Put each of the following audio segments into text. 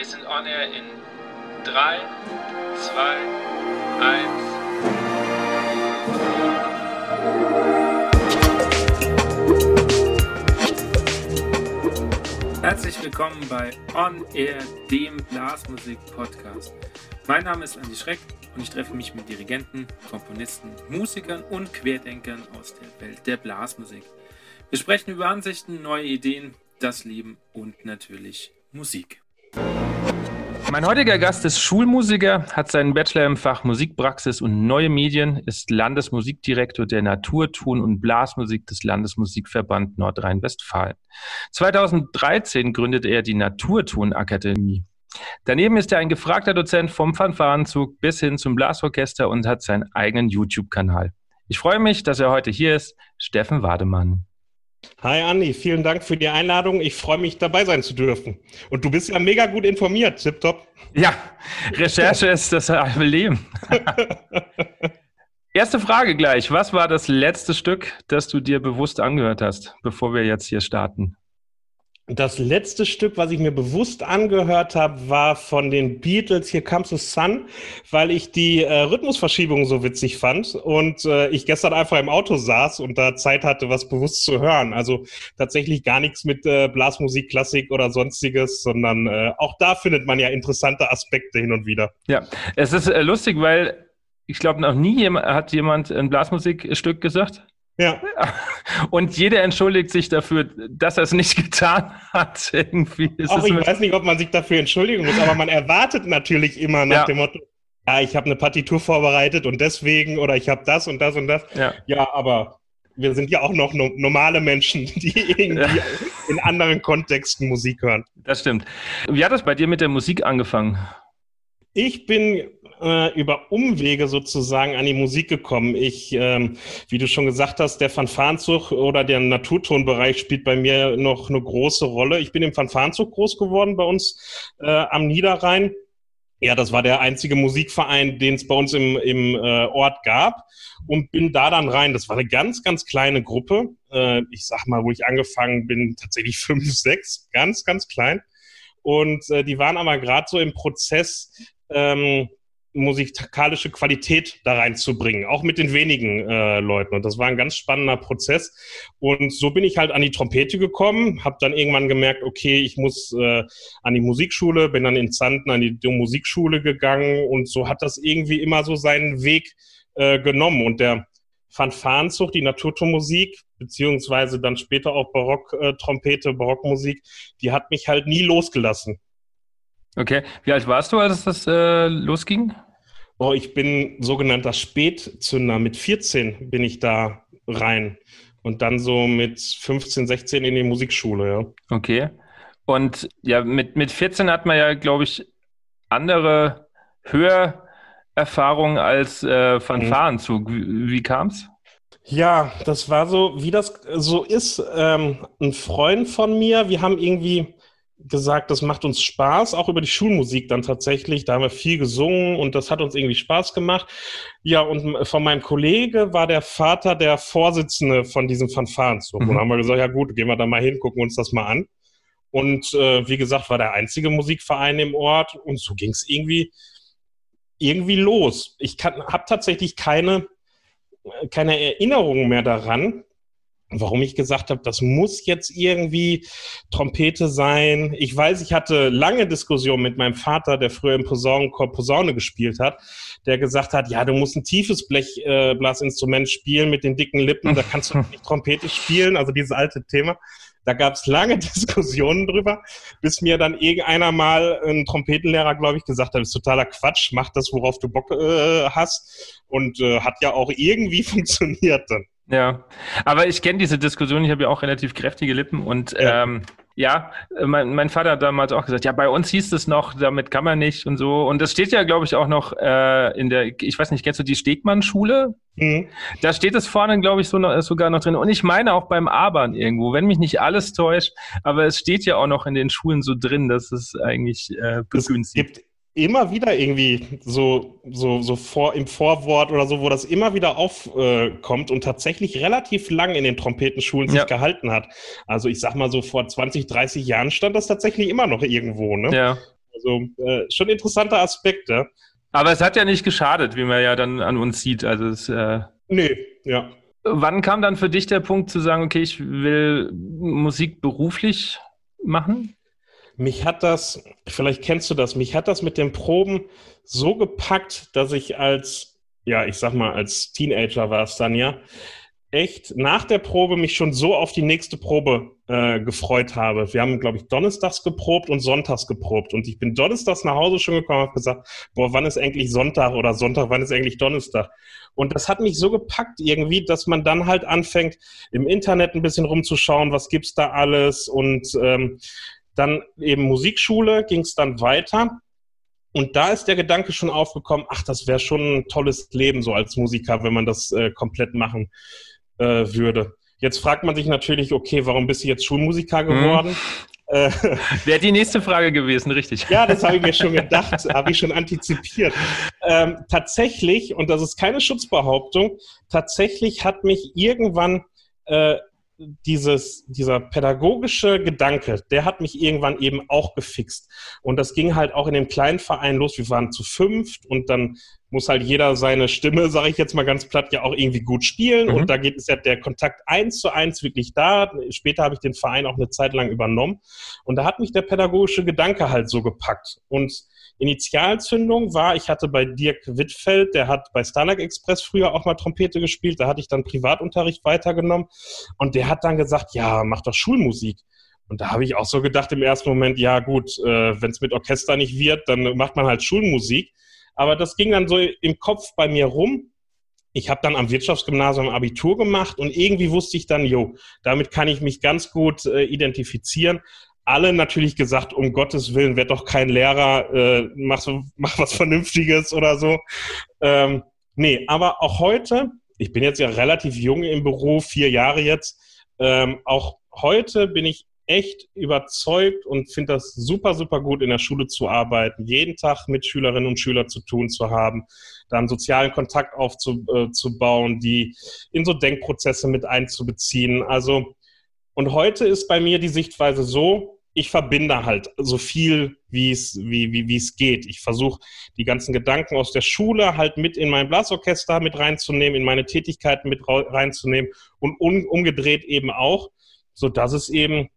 Wir sind on air in 3, 2, 1. Herzlich willkommen bei On Air, dem Blasmusik-Podcast. Mein Name ist Andi Schreck und ich treffe mich mit Dirigenten, Komponisten, Musikern und Querdenkern aus der Welt der Blasmusik. Wir sprechen über Ansichten, neue Ideen, das Leben und natürlich Musik. Mein heutiger Gast ist Schulmusiker, hat seinen Bachelor im Fach Musikpraxis und Neue Medien, ist Landesmusikdirektor der Naturton- und Blasmusik des Landesmusikverband Nordrhein-Westfalen. 2013 gründete er die Naturtonakademie. Daneben ist er ein gefragter Dozent vom Fanfarenzug bis hin zum Blasorchester und hat seinen eigenen YouTube-Kanal. Ich freue mich, dass er heute hier ist, Steffen Wademann. Hi Andi, vielen Dank für die Einladung. Ich freue mich, dabei sein zu dürfen. Und du bist ja mega gut informiert, tipptopp. Ja, Recherche ist das halbe Leben. Erste Frage gleich. Was war das letzte Stück, das du dir bewusst angehört hast, bevor wir jetzt hier starten? Das letzte Stück, was ich mir bewusst angehört habe, war von den Beatles Here Comes the Sun, weil ich die äh, Rhythmusverschiebung so witzig fand und äh, ich gestern einfach im Auto saß und da Zeit hatte, was bewusst zu hören. Also tatsächlich gar nichts mit äh, Blasmusik, Klassik oder sonstiges, sondern äh, auch da findet man ja interessante Aspekte hin und wieder. Ja, es ist äh, lustig, weil ich glaube, noch nie jemand, hat jemand ein Blasmusikstück gesagt. Ja. Und jeder entschuldigt sich dafür, dass er es nicht getan hat. Irgendwie Auch ich weiß nicht, ob man sich dafür entschuldigen muss, aber man erwartet natürlich immer nach ja. dem Motto, ja, ich habe eine Partitur vorbereitet und deswegen oder ich habe das und das und das. Ja, ja aber wir sind ja auch noch no normale Menschen, die irgendwie ja. in anderen Kontexten Musik hören. Das stimmt. Wie hat das bei dir mit der Musik angefangen? Ich bin äh, über Umwege sozusagen an die Musik gekommen. Ich, ähm, wie du schon gesagt hast, der Fanfarenzug oder der Naturtonbereich spielt bei mir noch eine große Rolle. Ich bin im Fanfarenzug groß geworden bei uns äh, am Niederrhein. Ja, das war der einzige Musikverein, den es bei uns im, im äh, Ort gab und bin da dann rein. Das war eine ganz, ganz kleine Gruppe. Äh, ich sag mal, wo ich angefangen bin, tatsächlich fünf, sechs, ganz, ganz klein. Und äh, die waren aber gerade so im Prozess, ähm, musikalische Qualität da reinzubringen, auch mit den wenigen äh, Leuten. Und das war ein ganz spannender Prozess. Und so bin ich halt an die Trompete gekommen, habe dann irgendwann gemerkt, okay, ich muss äh, an die Musikschule, bin dann in Zanten an die, die Musikschule gegangen und so hat das irgendwie immer so seinen Weg äh, genommen. Und der Fanfarenzug, die Naturtonmusik, beziehungsweise dann später auch Barock-Trompete, Barockmusik, die hat mich halt nie losgelassen. Okay. Wie alt warst du, als das äh, losging? Oh, ich bin sogenannter Spätzünder. Mit 14 bin ich da rein. Und dann so mit 15, 16 in die Musikschule, ja. Okay. Und ja, mit, mit 14 hat man ja, glaube ich, andere Hörerfahrungen als äh, Fanfarenzug. Mhm. Wie, wie kam's? Ja, das war so, wie das so ist. Ähm, ein Freund von mir, wir haben irgendwie gesagt, das macht uns Spaß, auch über die Schulmusik dann tatsächlich. Da haben wir viel gesungen und das hat uns irgendwie Spaß gemacht. Ja, und von meinem Kollege war der Vater der Vorsitzende von diesem Fanfarenzug. Mhm. Und haben wir gesagt, ja gut, gehen wir da mal hin, gucken uns das mal an. Und äh, wie gesagt, war der einzige Musikverein im Ort und so ging es irgendwie, irgendwie los. Ich habe tatsächlich keine, keine Erinnerungen mehr daran, warum ich gesagt habe, das muss jetzt irgendwie Trompete sein. Ich weiß, ich hatte lange Diskussionen mit meinem Vater, der früher im Posaunenchor Posaune gespielt hat, der gesagt hat, ja, du musst ein tiefes Blechblasinstrument äh, spielen mit den dicken Lippen, da kannst du nicht Trompete spielen, also dieses alte Thema. Da gab es lange Diskussionen drüber, bis mir dann irgendeiner mal ein Trompetenlehrer, glaube ich, gesagt hat, das ist totaler Quatsch, mach das, worauf du Bock äh, hast. Und äh, hat ja auch irgendwie funktioniert dann. Ja, aber ich kenne diese Diskussion, ich habe ja auch relativ kräftige Lippen und ja, ähm, ja mein, mein, Vater hat damals auch gesagt, ja, bei uns hieß es noch, damit kann man nicht und so. Und das steht ja, glaube ich, auch noch äh, in der, ich weiß nicht, kennst du die Stegmann-Schule? Mhm. Da steht es vorne, glaube ich, so noch, sogar noch drin. Und ich meine auch beim Abern irgendwo, wenn mich nicht alles täuscht, aber es steht ja auch noch in den Schulen so drin, dass es eigentlich äh, begünstigt. Es gibt immer wieder irgendwie so, so, so vor, im Vorwort oder so, wo das immer wieder aufkommt äh, und tatsächlich relativ lang in den Trompetenschulen ja. sich gehalten hat. Also ich sag mal so vor 20, 30 Jahren stand das tatsächlich immer noch irgendwo, ne? Ja. Also äh, schon interessante Aspekte. Aber es hat ja nicht geschadet, wie man ja dann an uns sieht. Also es, äh, nee, ja. Wann kam dann für dich der Punkt zu sagen, okay, ich will Musik beruflich machen? Mich hat das, vielleicht kennst du das, mich hat das mit den Proben so gepackt, dass ich als, ja, ich sag mal, als Teenager war es dann ja, echt nach der Probe mich schon so auf die nächste Probe äh, gefreut habe. Wir haben, glaube ich, donnerstags geprobt und sonntags geprobt. Und ich bin donnerstags nach Hause schon gekommen und habe gesagt, boah, wann ist eigentlich Sonntag oder Sonntag, wann ist eigentlich Donnerstag? Und das hat mich so gepackt irgendwie, dass man dann halt anfängt, im Internet ein bisschen rumzuschauen, was gibt's da alles. Und ähm, dann eben Musikschule ging es dann weiter. Und da ist der Gedanke schon aufgekommen, ach, das wäre schon ein tolles Leben so als Musiker, wenn man das äh, komplett machen äh, würde. Jetzt fragt man sich natürlich, okay, warum bist du jetzt Schulmusiker mhm. geworden? Mhm. Wäre die nächste Frage gewesen, richtig. Ja, das habe ich mir schon gedacht, habe ich schon antizipiert. Ähm, tatsächlich, und das ist keine Schutzbehauptung, tatsächlich hat mich irgendwann äh, dieses, dieser pädagogische Gedanke, der hat mich irgendwann eben auch gefixt. Und das ging halt auch in dem kleinen Verein los. Wir waren zu fünft und dann muss halt jeder seine Stimme, sage ich jetzt mal ganz platt, ja auch irgendwie gut spielen. Mhm. Und da geht es ja der Kontakt eins zu eins wirklich da. Später habe ich den Verein auch eine Zeit lang übernommen. Und da hat mich der pädagogische Gedanke halt so gepackt. Und Initialzündung war, ich hatte bei Dirk Wittfeld, der hat bei Starlight Express früher auch mal Trompete gespielt, da hatte ich dann Privatunterricht weitergenommen und der hat dann gesagt, ja, mach doch Schulmusik. Und da habe ich auch so gedacht im ersten Moment, ja gut, äh, wenn es mit Orchester nicht wird, dann macht man halt Schulmusik. Aber das ging dann so im Kopf bei mir rum. Ich habe dann am Wirtschaftsgymnasium Abitur gemacht und irgendwie wusste ich dann, jo, damit kann ich mich ganz gut äh, identifizieren alle natürlich gesagt, um Gottes Willen, werd doch kein Lehrer, äh, mach, so, mach was Vernünftiges oder so. Ähm, nee, aber auch heute, ich bin jetzt ja relativ jung im Beruf, vier Jahre jetzt, ähm, auch heute bin ich echt überzeugt und finde das super, super gut, in der Schule zu arbeiten, jeden Tag mit Schülerinnen und Schülern zu tun zu haben, dann sozialen Kontakt aufzubauen, äh, die in so Denkprozesse mit einzubeziehen. Also, und heute ist bei mir die Sichtweise so, ich verbinde halt so viel, wie es, wie, geht. Ich versuche die ganzen Gedanken aus der Schule halt mit in mein Blasorchester mit reinzunehmen, in meine Tätigkeiten mit reinzunehmen und um, umgedreht eben auch, so dass es eben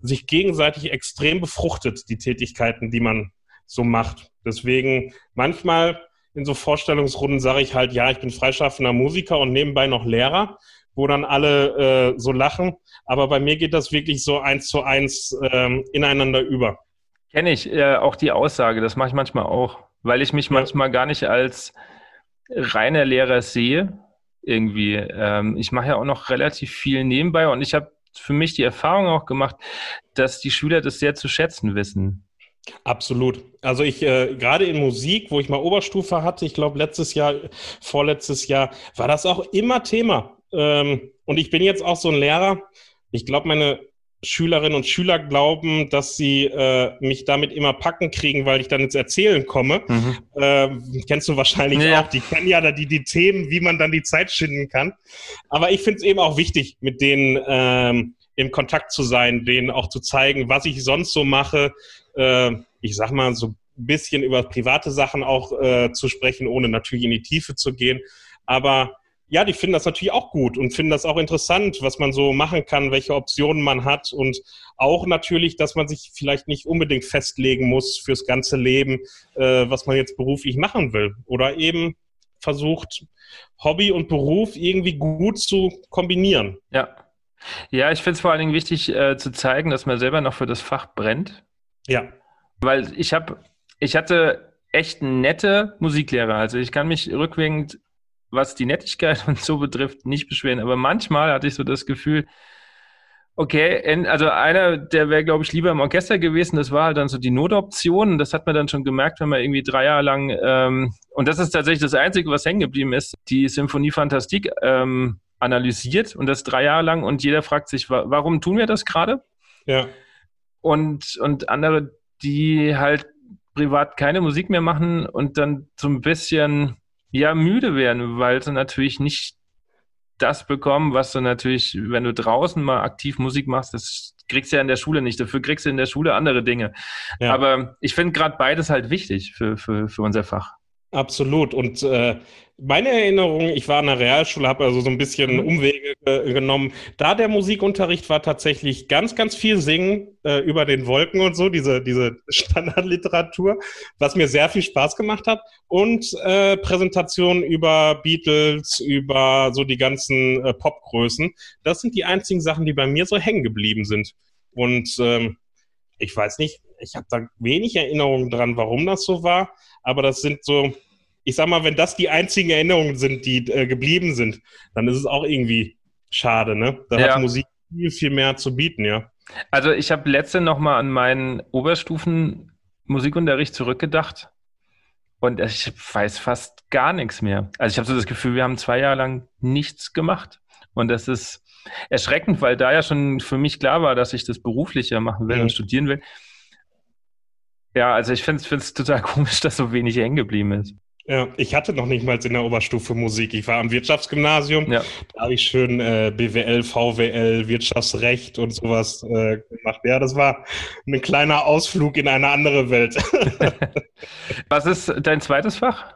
sich gegenseitig extrem befruchtet, die Tätigkeiten, die man so macht. Deswegen manchmal in so Vorstellungsrunden sage ich halt, ja, ich bin freischaffender Musiker und nebenbei noch Lehrer wo dann alle äh, so lachen. Aber bei mir geht das wirklich so eins zu eins ähm, ineinander über. Kenne ich äh, auch die Aussage, das mache ich manchmal auch, weil ich mich ja. manchmal gar nicht als reiner Lehrer sehe. Irgendwie. Ähm, ich mache ja auch noch relativ viel nebenbei und ich habe für mich die Erfahrung auch gemacht, dass die Schüler das sehr zu schätzen wissen. Absolut. Also ich äh, gerade in Musik, wo ich mal Oberstufe hatte, ich glaube letztes Jahr, vorletztes Jahr, war das auch immer Thema. Ähm, und ich bin jetzt auch so ein Lehrer. Ich glaube, meine Schülerinnen und Schüler glauben, dass sie äh, mich damit immer packen kriegen, weil ich dann ins Erzählen komme. Mhm. Ähm, kennst du wahrscheinlich ja. auch. Die kennen ja da die, die Themen, wie man dann die Zeit schinden kann. Aber ich finde es eben auch wichtig, mit denen ähm, im Kontakt zu sein, denen auch zu zeigen, was ich sonst so mache. Äh, ich sag mal, so ein bisschen über private Sachen auch äh, zu sprechen, ohne natürlich in die Tiefe zu gehen. Aber ja, die finden das natürlich auch gut und finden das auch interessant, was man so machen kann, welche Optionen man hat und auch natürlich, dass man sich vielleicht nicht unbedingt festlegen muss fürs ganze Leben, äh, was man jetzt beruflich machen will oder eben versucht, Hobby und Beruf irgendwie gut zu kombinieren. Ja. Ja, ich finde es vor allen Dingen wichtig äh, zu zeigen, dass man selber noch für das Fach brennt. Ja. Weil ich habe, ich hatte echt nette Musiklehrer. Also ich kann mich rückwirkend was die Nettigkeit und so betrifft, nicht beschweren. Aber manchmal hatte ich so das Gefühl, okay, also einer, der wäre, glaube ich, lieber im Orchester gewesen, das war halt dann so die Notoption. Das hat man dann schon gemerkt, wenn man irgendwie drei Jahre lang, ähm, und das ist tatsächlich das Einzige, was hängen geblieben ist, die Symphonie Fantastik ähm, analysiert und das drei Jahre lang und jeder fragt sich, warum tun wir das gerade? Ja. Und, und andere, die halt privat keine Musik mehr machen und dann so ein bisschen ja müde werden, weil sie natürlich nicht das bekommen, was du natürlich, wenn du draußen mal aktiv Musik machst, das kriegst du ja in der Schule nicht. Dafür kriegst du in der Schule andere Dinge. Ja. Aber ich finde gerade beides halt wichtig für, für, für unser Fach. Absolut. Und äh, meine Erinnerung, ich war in der Realschule, habe also so ein bisschen mhm. Umwege äh, genommen. Da der Musikunterricht war tatsächlich ganz, ganz viel Singen äh, über den Wolken und so, diese, diese Standardliteratur, was mir sehr viel Spaß gemacht hat. Und äh, Präsentationen über Beatles, über so die ganzen äh, Popgrößen. Das sind die einzigen Sachen, die bei mir so hängen geblieben sind. Und ähm, ich weiß nicht, ich habe da wenig Erinnerungen dran, warum das so war, aber das sind so, ich sag mal, wenn das die einzigen Erinnerungen sind, die äh, geblieben sind, dann ist es auch irgendwie schade, ne? Da ja. hat Musik viel, viel mehr zu bieten, ja. Also ich habe letzte noch mal an meinen Oberstufen Musikunterricht zurückgedacht und ich weiß fast gar nichts mehr. Also ich habe so das Gefühl, wir haben zwei Jahre lang nichts gemacht und das ist erschreckend, weil da ja schon für mich klar war, dass ich das beruflicher machen will mhm. und studieren will. Ja, also ich finde es total komisch, dass so wenig hängen geblieben ist. Ja, ich hatte noch nicht mal in der Oberstufe Musik. Ich war am Wirtschaftsgymnasium. Ja. Da habe ich schön äh, BWL, VWL, Wirtschaftsrecht und sowas äh, gemacht. Ja, das war ein kleiner Ausflug in eine andere Welt. Was ist dein zweites Fach?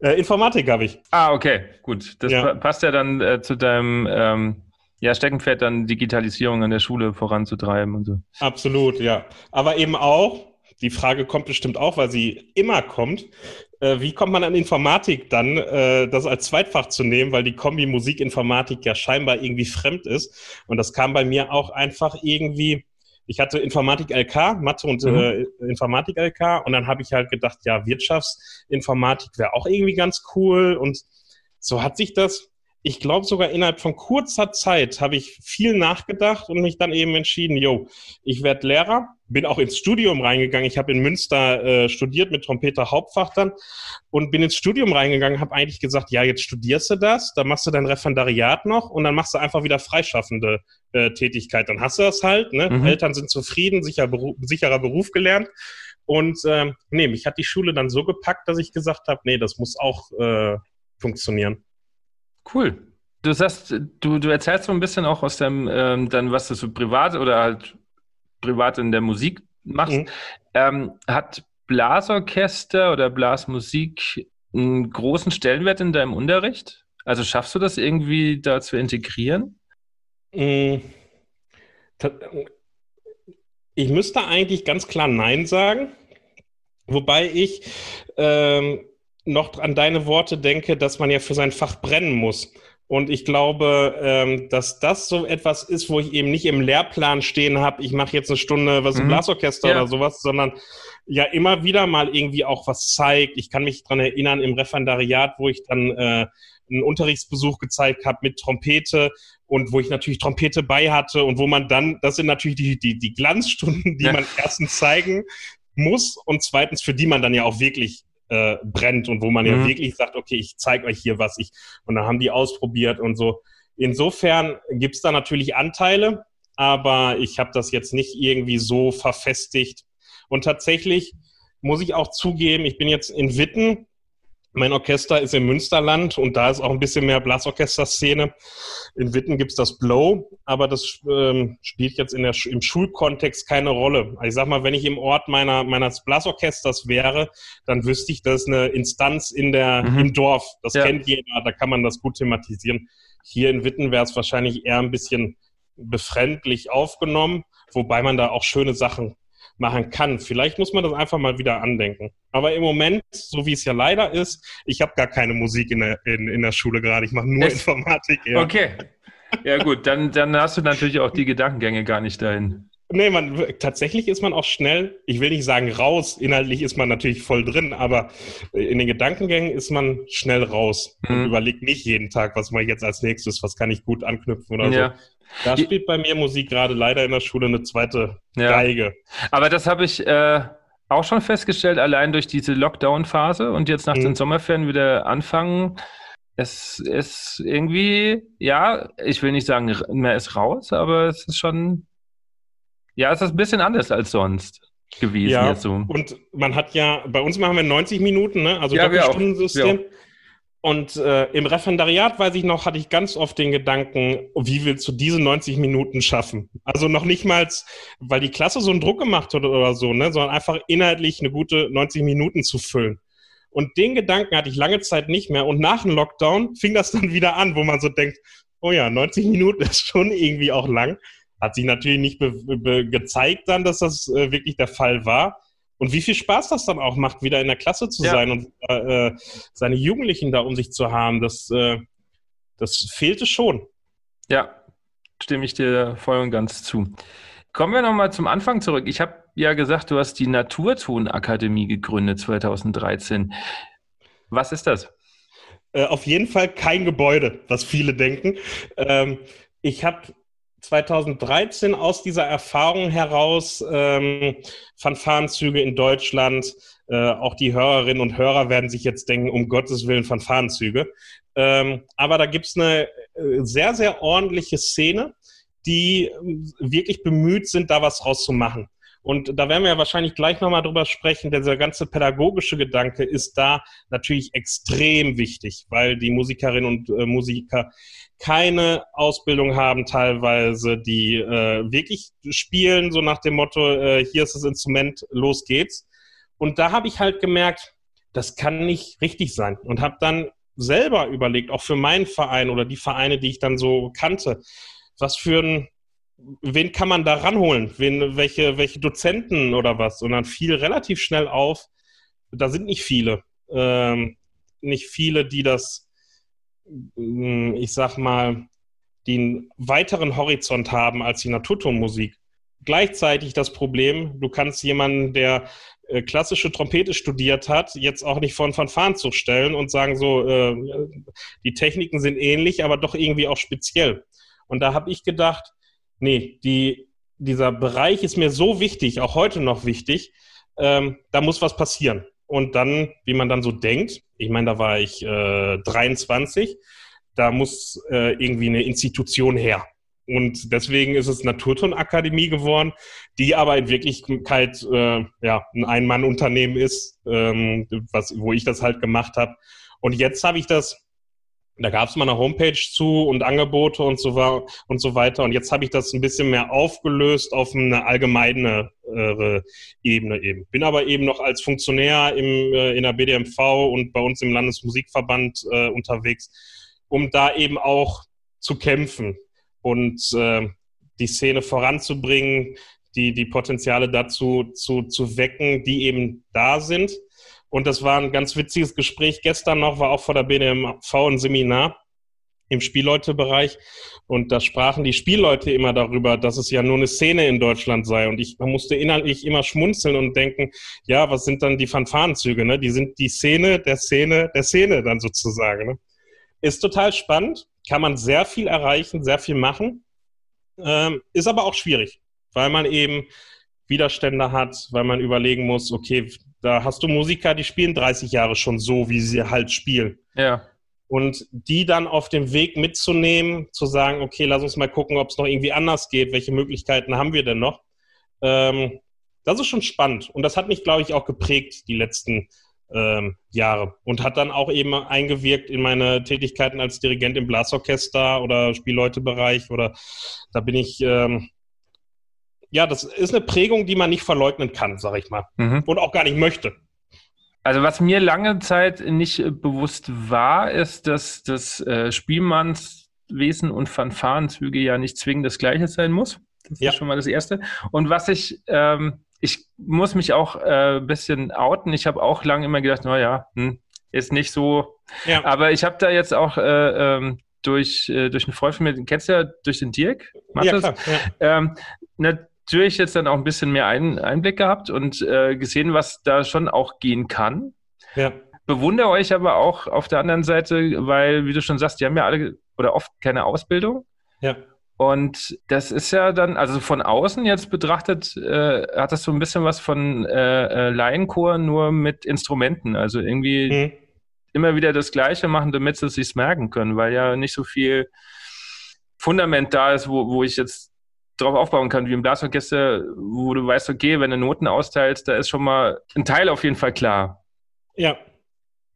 Äh, Informatik habe ich. Ah, okay, gut. Das ja. passt ja dann äh, zu deinem ähm, ja, Steckenpferd, dann Digitalisierung an der Schule voranzutreiben und so. Absolut, ja. Aber eben auch, die Frage kommt bestimmt auch, weil sie immer kommt. Äh, wie kommt man an Informatik dann, äh, das als Zweitfach zu nehmen, weil die Kombi Musik-Informatik ja scheinbar irgendwie fremd ist. Und das kam bei mir auch einfach irgendwie, ich hatte Informatik LK, Mathe und mhm. äh, Informatik LK und dann habe ich halt gedacht, ja, Wirtschaftsinformatik wäre auch irgendwie ganz cool und so hat sich das ich glaube sogar innerhalb von kurzer Zeit habe ich viel nachgedacht und mich dann eben entschieden, yo, ich werde Lehrer, bin auch ins Studium reingegangen. Ich habe in Münster äh, studiert mit Trompeter Hauptfach dann und bin ins Studium reingegangen, habe eigentlich gesagt, ja, jetzt studierst du das, dann machst du dein Referendariat noch und dann machst du einfach wieder freischaffende äh, Tätigkeit. Dann hast du das halt, ne? Mhm. Eltern sind zufrieden, sicher Beruf, sicherer Beruf gelernt. Und äh, nee, mich hat die Schule dann so gepackt, dass ich gesagt habe, nee, das muss auch äh, funktionieren. Cool. Du sagst, du, du erzählst so ein bisschen auch aus dem, ähm, dann, was du so privat oder halt privat in der Musik machst. Mhm. Ähm, hat Blasorchester oder Blasmusik einen großen Stellenwert in deinem Unterricht? Also schaffst du das irgendwie da zu integrieren? Mhm. Ich müsste eigentlich ganz klar Nein sagen, wobei ich ähm, noch an deine Worte denke, dass man ja für sein Fach brennen muss. Und ich glaube, ähm, dass das so etwas ist, wo ich eben nicht im Lehrplan stehen habe, ich mache jetzt eine Stunde was mhm. Blasorchester ja. oder sowas, sondern ja immer wieder mal irgendwie auch was zeigt. Ich kann mich dran erinnern im Referendariat, wo ich dann äh, einen Unterrichtsbesuch gezeigt habe mit Trompete und wo ich natürlich Trompete bei hatte und wo man dann, das sind natürlich die, die, die Glanzstunden, die ja. man erstens zeigen muss und zweitens, für die man dann ja auch wirklich äh, brennt und wo man mhm. ja wirklich sagt, okay, ich zeige euch hier was ich und dann haben die ausprobiert und so. Insofern gibt es da natürlich Anteile, aber ich habe das jetzt nicht irgendwie so verfestigt. Und tatsächlich muss ich auch zugeben, ich bin jetzt in Witten mein Orchester ist im Münsterland und da ist auch ein bisschen mehr Blasorchester-Szene. In Witten gibt's das Blow, aber das ähm, spielt jetzt in der, im Schulkontext keine Rolle. Ich sag mal, wenn ich im Ort meiner, meines Blasorchesters wäre, dann wüsste ich, das ist eine Instanz in der, mhm. im Dorf. Das ja. kennt jeder, da kann man das gut thematisieren. Hier in Witten wäre es wahrscheinlich eher ein bisschen befremdlich aufgenommen, wobei man da auch schöne Sachen machen kann. Vielleicht muss man das einfach mal wieder andenken. Aber im Moment, so wie es ja leider ist, ich habe gar keine Musik in der, in, in der Schule gerade. Ich mache nur es, Informatik. Ja. Okay. Ja gut, dann, dann hast du natürlich auch die Gedankengänge gar nicht dahin. Nee, man, tatsächlich ist man auch schnell, ich will nicht sagen raus, inhaltlich ist man natürlich voll drin, aber in den Gedankengängen ist man schnell raus mhm. und überlegt nicht jeden Tag, was mache ich jetzt als nächstes, was kann ich gut anknüpfen oder ja. so. Da spielt bei mir Musik gerade leider in der Schule eine zweite ja. Geige. Aber das habe ich äh, auch schon festgestellt, allein durch diese Lockdown-Phase und jetzt nach mhm. den Sommerferien wieder anfangen. Es ist irgendwie, ja, ich will nicht sagen, mehr ist raus, aber es ist schon, ja, es ist ein bisschen anders als sonst gewesen. Ja, so. und man hat ja, bei uns machen wir 90 Minuten, ne? also ja, Doppelstundensystem. Und äh, im Referendariat, weiß ich noch, hatte ich ganz oft den Gedanken, wie willst du diese 90 Minuten schaffen? Also noch nicht mal, weil die Klasse so einen Druck gemacht hat oder so, ne, sondern einfach inhaltlich eine gute 90 Minuten zu füllen. Und den Gedanken hatte ich lange Zeit nicht mehr. Und nach dem Lockdown fing das dann wieder an, wo man so denkt, oh ja, 90 Minuten ist schon irgendwie auch lang. Hat sich natürlich nicht gezeigt dann, dass das äh, wirklich der Fall war. Und wie viel Spaß das dann auch macht, wieder in der Klasse zu ja. sein und äh, seine Jugendlichen da um sich zu haben, das, äh, das fehlte schon. Ja, stimme ich dir voll und ganz zu. Kommen wir nochmal zum Anfang zurück. Ich habe ja gesagt, du hast die Naturtonakademie gegründet 2013. Was ist das? Äh, auf jeden Fall kein Gebäude, was viele denken. Ähm, ich habe 2013 aus dieser Erfahrung heraus ähm, Fanfarenzüge in Deutschland. Äh, auch die Hörerinnen und Hörer werden sich jetzt denken, um Gottes Willen Fanfarenzüge. Ähm, aber da gibt's eine äh, sehr, sehr ordentliche Szene, die äh, wirklich bemüht sind, da was rauszumachen. Und da werden wir ja wahrscheinlich gleich nochmal drüber sprechen. Dieser ganze pädagogische Gedanke ist da natürlich extrem wichtig, weil die Musikerinnen und äh, Musiker keine Ausbildung haben teilweise, die äh, wirklich spielen, so nach dem Motto, äh, hier ist das Instrument, los geht's. Und da habe ich halt gemerkt, das kann nicht richtig sein. Und habe dann selber überlegt, auch für meinen Verein oder die Vereine, die ich dann so kannte, was für ein wen kann man da ranholen? Wen, welche, welche Dozenten oder was? Und dann fiel relativ schnell auf, da sind nicht viele. Ähm, nicht viele, die das, mm, ich sag mal, den weiteren Horizont haben als die Naturtonmusik. Gleichzeitig das Problem, du kannst jemanden, der äh, klassische Trompete studiert hat, jetzt auch nicht von Fanfarenzug stellen und sagen so, äh, die Techniken sind ähnlich, aber doch irgendwie auch speziell. Und da habe ich gedacht, nee, die, dieser Bereich ist mir so wichtig, auch heute noch wichtig, ähm, da muss was passieren. Und dann, wie man dann so denkt, ich meine, da war ich äh, 23, da muss äh, irgendwie eine Institution her. Und deswegen ist es Naturtonakademie geworden, die aber in Wirklichkeit äh, ja, ein Ein-Mann-Unternehmen ist, ähm, was, wo ich das halt gemacht habe. Und jetzt habe ich das da gab es mal eine Homepage zu und Angebote und so, und so weiter. Und jetzt habe ich das ein bisschen mehr aufgelöst auf eine allgemeine äh, Ebene eben. Bin aber eben noch als Funktionär im, äh, in der BDMV und bei uns im Landesmusikverband äh, unterwegs, um da eben auch zu kämpfen und äh, die Szene voranzubringen, die, die Potenziale dazu zu, zu wecken, die eben da sind und das war ein ganz witziges Gespräch. Gestern noch war auch vor der BDMV ein Seminar im Spielleutebereich. Und da sprachen die Spielleute immer darüber, dass es ja nur eine Szene in Deutschland sei. Und ich musste inhaltlich immer schmunzeln und denken, ja, was sind dann die Fanfarenzüge? Ne? Die sind die Szene der Szene der Szene dann sozusagen. Ne? Ist total spannend, kann man sehr viel erreichen, sehr viel machen, ähm, ist aber auch schwierig, weil man eben Widerstände hat, weil man überlegen muss, okay, da hast du Musiker, die spielen 30 Jahre schon so, wie sie halt spielen. Ja. Und die dann auf dem Weg mitzunehmen, zu sagen, okay, lass uns mal gucken, ob es noch irgendwie anders geht, welche Möglichkeiten haben wir denn noch? Ähm, das ist schon spannend. Und das hat mich, glaube ich, auch geprägt die letzten ähm, Jahre und hat dann auch eben eingewirkt in meine Tätigkeiten als Dirigent im Blasorchester oder Spielleutebereich oder da bin ich ähm, ja, das ist eine Prägung, die man nicht verleugnen kann, sag ich mal. Mhm. Und auch gar nicht möchte. Also was mir lange Zeit nicht äh, bewusst war, ist, dass das äh, Spielmannswesen und Fanfarenzüge ja nicht zwingend das gleiche sein muss. Das ja. ist schon mal das Erste. Und was ich, ähm, ich muss mich auch äh, ein bisschen outen. Ich habe auch lange immer gedacht, naja, hm, ist nicht so. Ja. Aber ich habe da jetzt auch äh, ähm, durch, äh, durch einen Freund von mir, kennst du ja durch den Dirk? Ja, klar, ja. Ähm, ne, natürlich jetzt dann auch ein bisschen mehr ein, Einblick gehabt und äh, gesehen, was da schon auch gehen kann. Ja. Bewundere euch aber auch auf der anderen Seite, weil, wie du schon sagst, die haben ja alle oder oft keine Ausbildung. Ja. Und das ist ja dann, also von außen jetzt betrachtet, äh, hat das so ein bisschen was von äh, äh Laienchor nur mit Instrumenten. Also irgendwie mhm. immer wieder das Gleiche machen, damit sie es sich merken können, weil ja nicht so viel Fundament da ist, wo, wo ich jetzt darauf aufbauen kann, wie im Blasorchester, wo du weißt, okay, wenn du Noten austeilst, da ist schon mal ein Teil auf jeden Fall klar. Ja.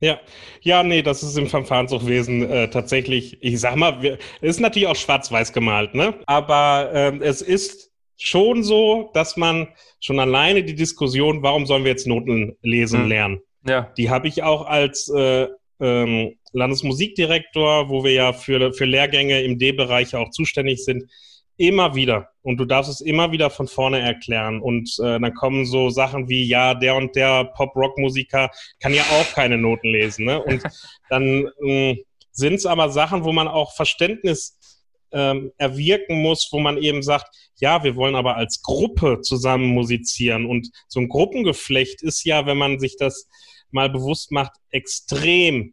Ja, ja, nee, das ist im Verfahrenshochwesen äh, tatsächlich, ich sag mal, wir, ist natürlich auch schwarz-weiß gemalt, ne? Aber äh, es ist schon so, dass man schon alleine die Diskussion, warum sollen wir jetzt Noten lesen hm. lernen? Ja. Die habe ich auch als äh, ähm, Landesmusikdirektor, wo wir ja für, für Lehrgänge im D-Bereich auch zuständig sind, immer wieder. Und du darfst es immer wieder von vorne erklären. Und äh, dann kommen so Sachen wie, ja, der und der Pop-Rock-Musiker kann ja auch keine Noten lesen. Ne? Und dann äh, sind es aber Sachen, wo man auch Verständnis ähm, erwirken muss, wo man eben sagt, ja, wir wollen aber als Gruppe zusammen musizieren. Und so ein Gruppengeflecht ist ja, wenn man sich das mal bewusst macht, extrem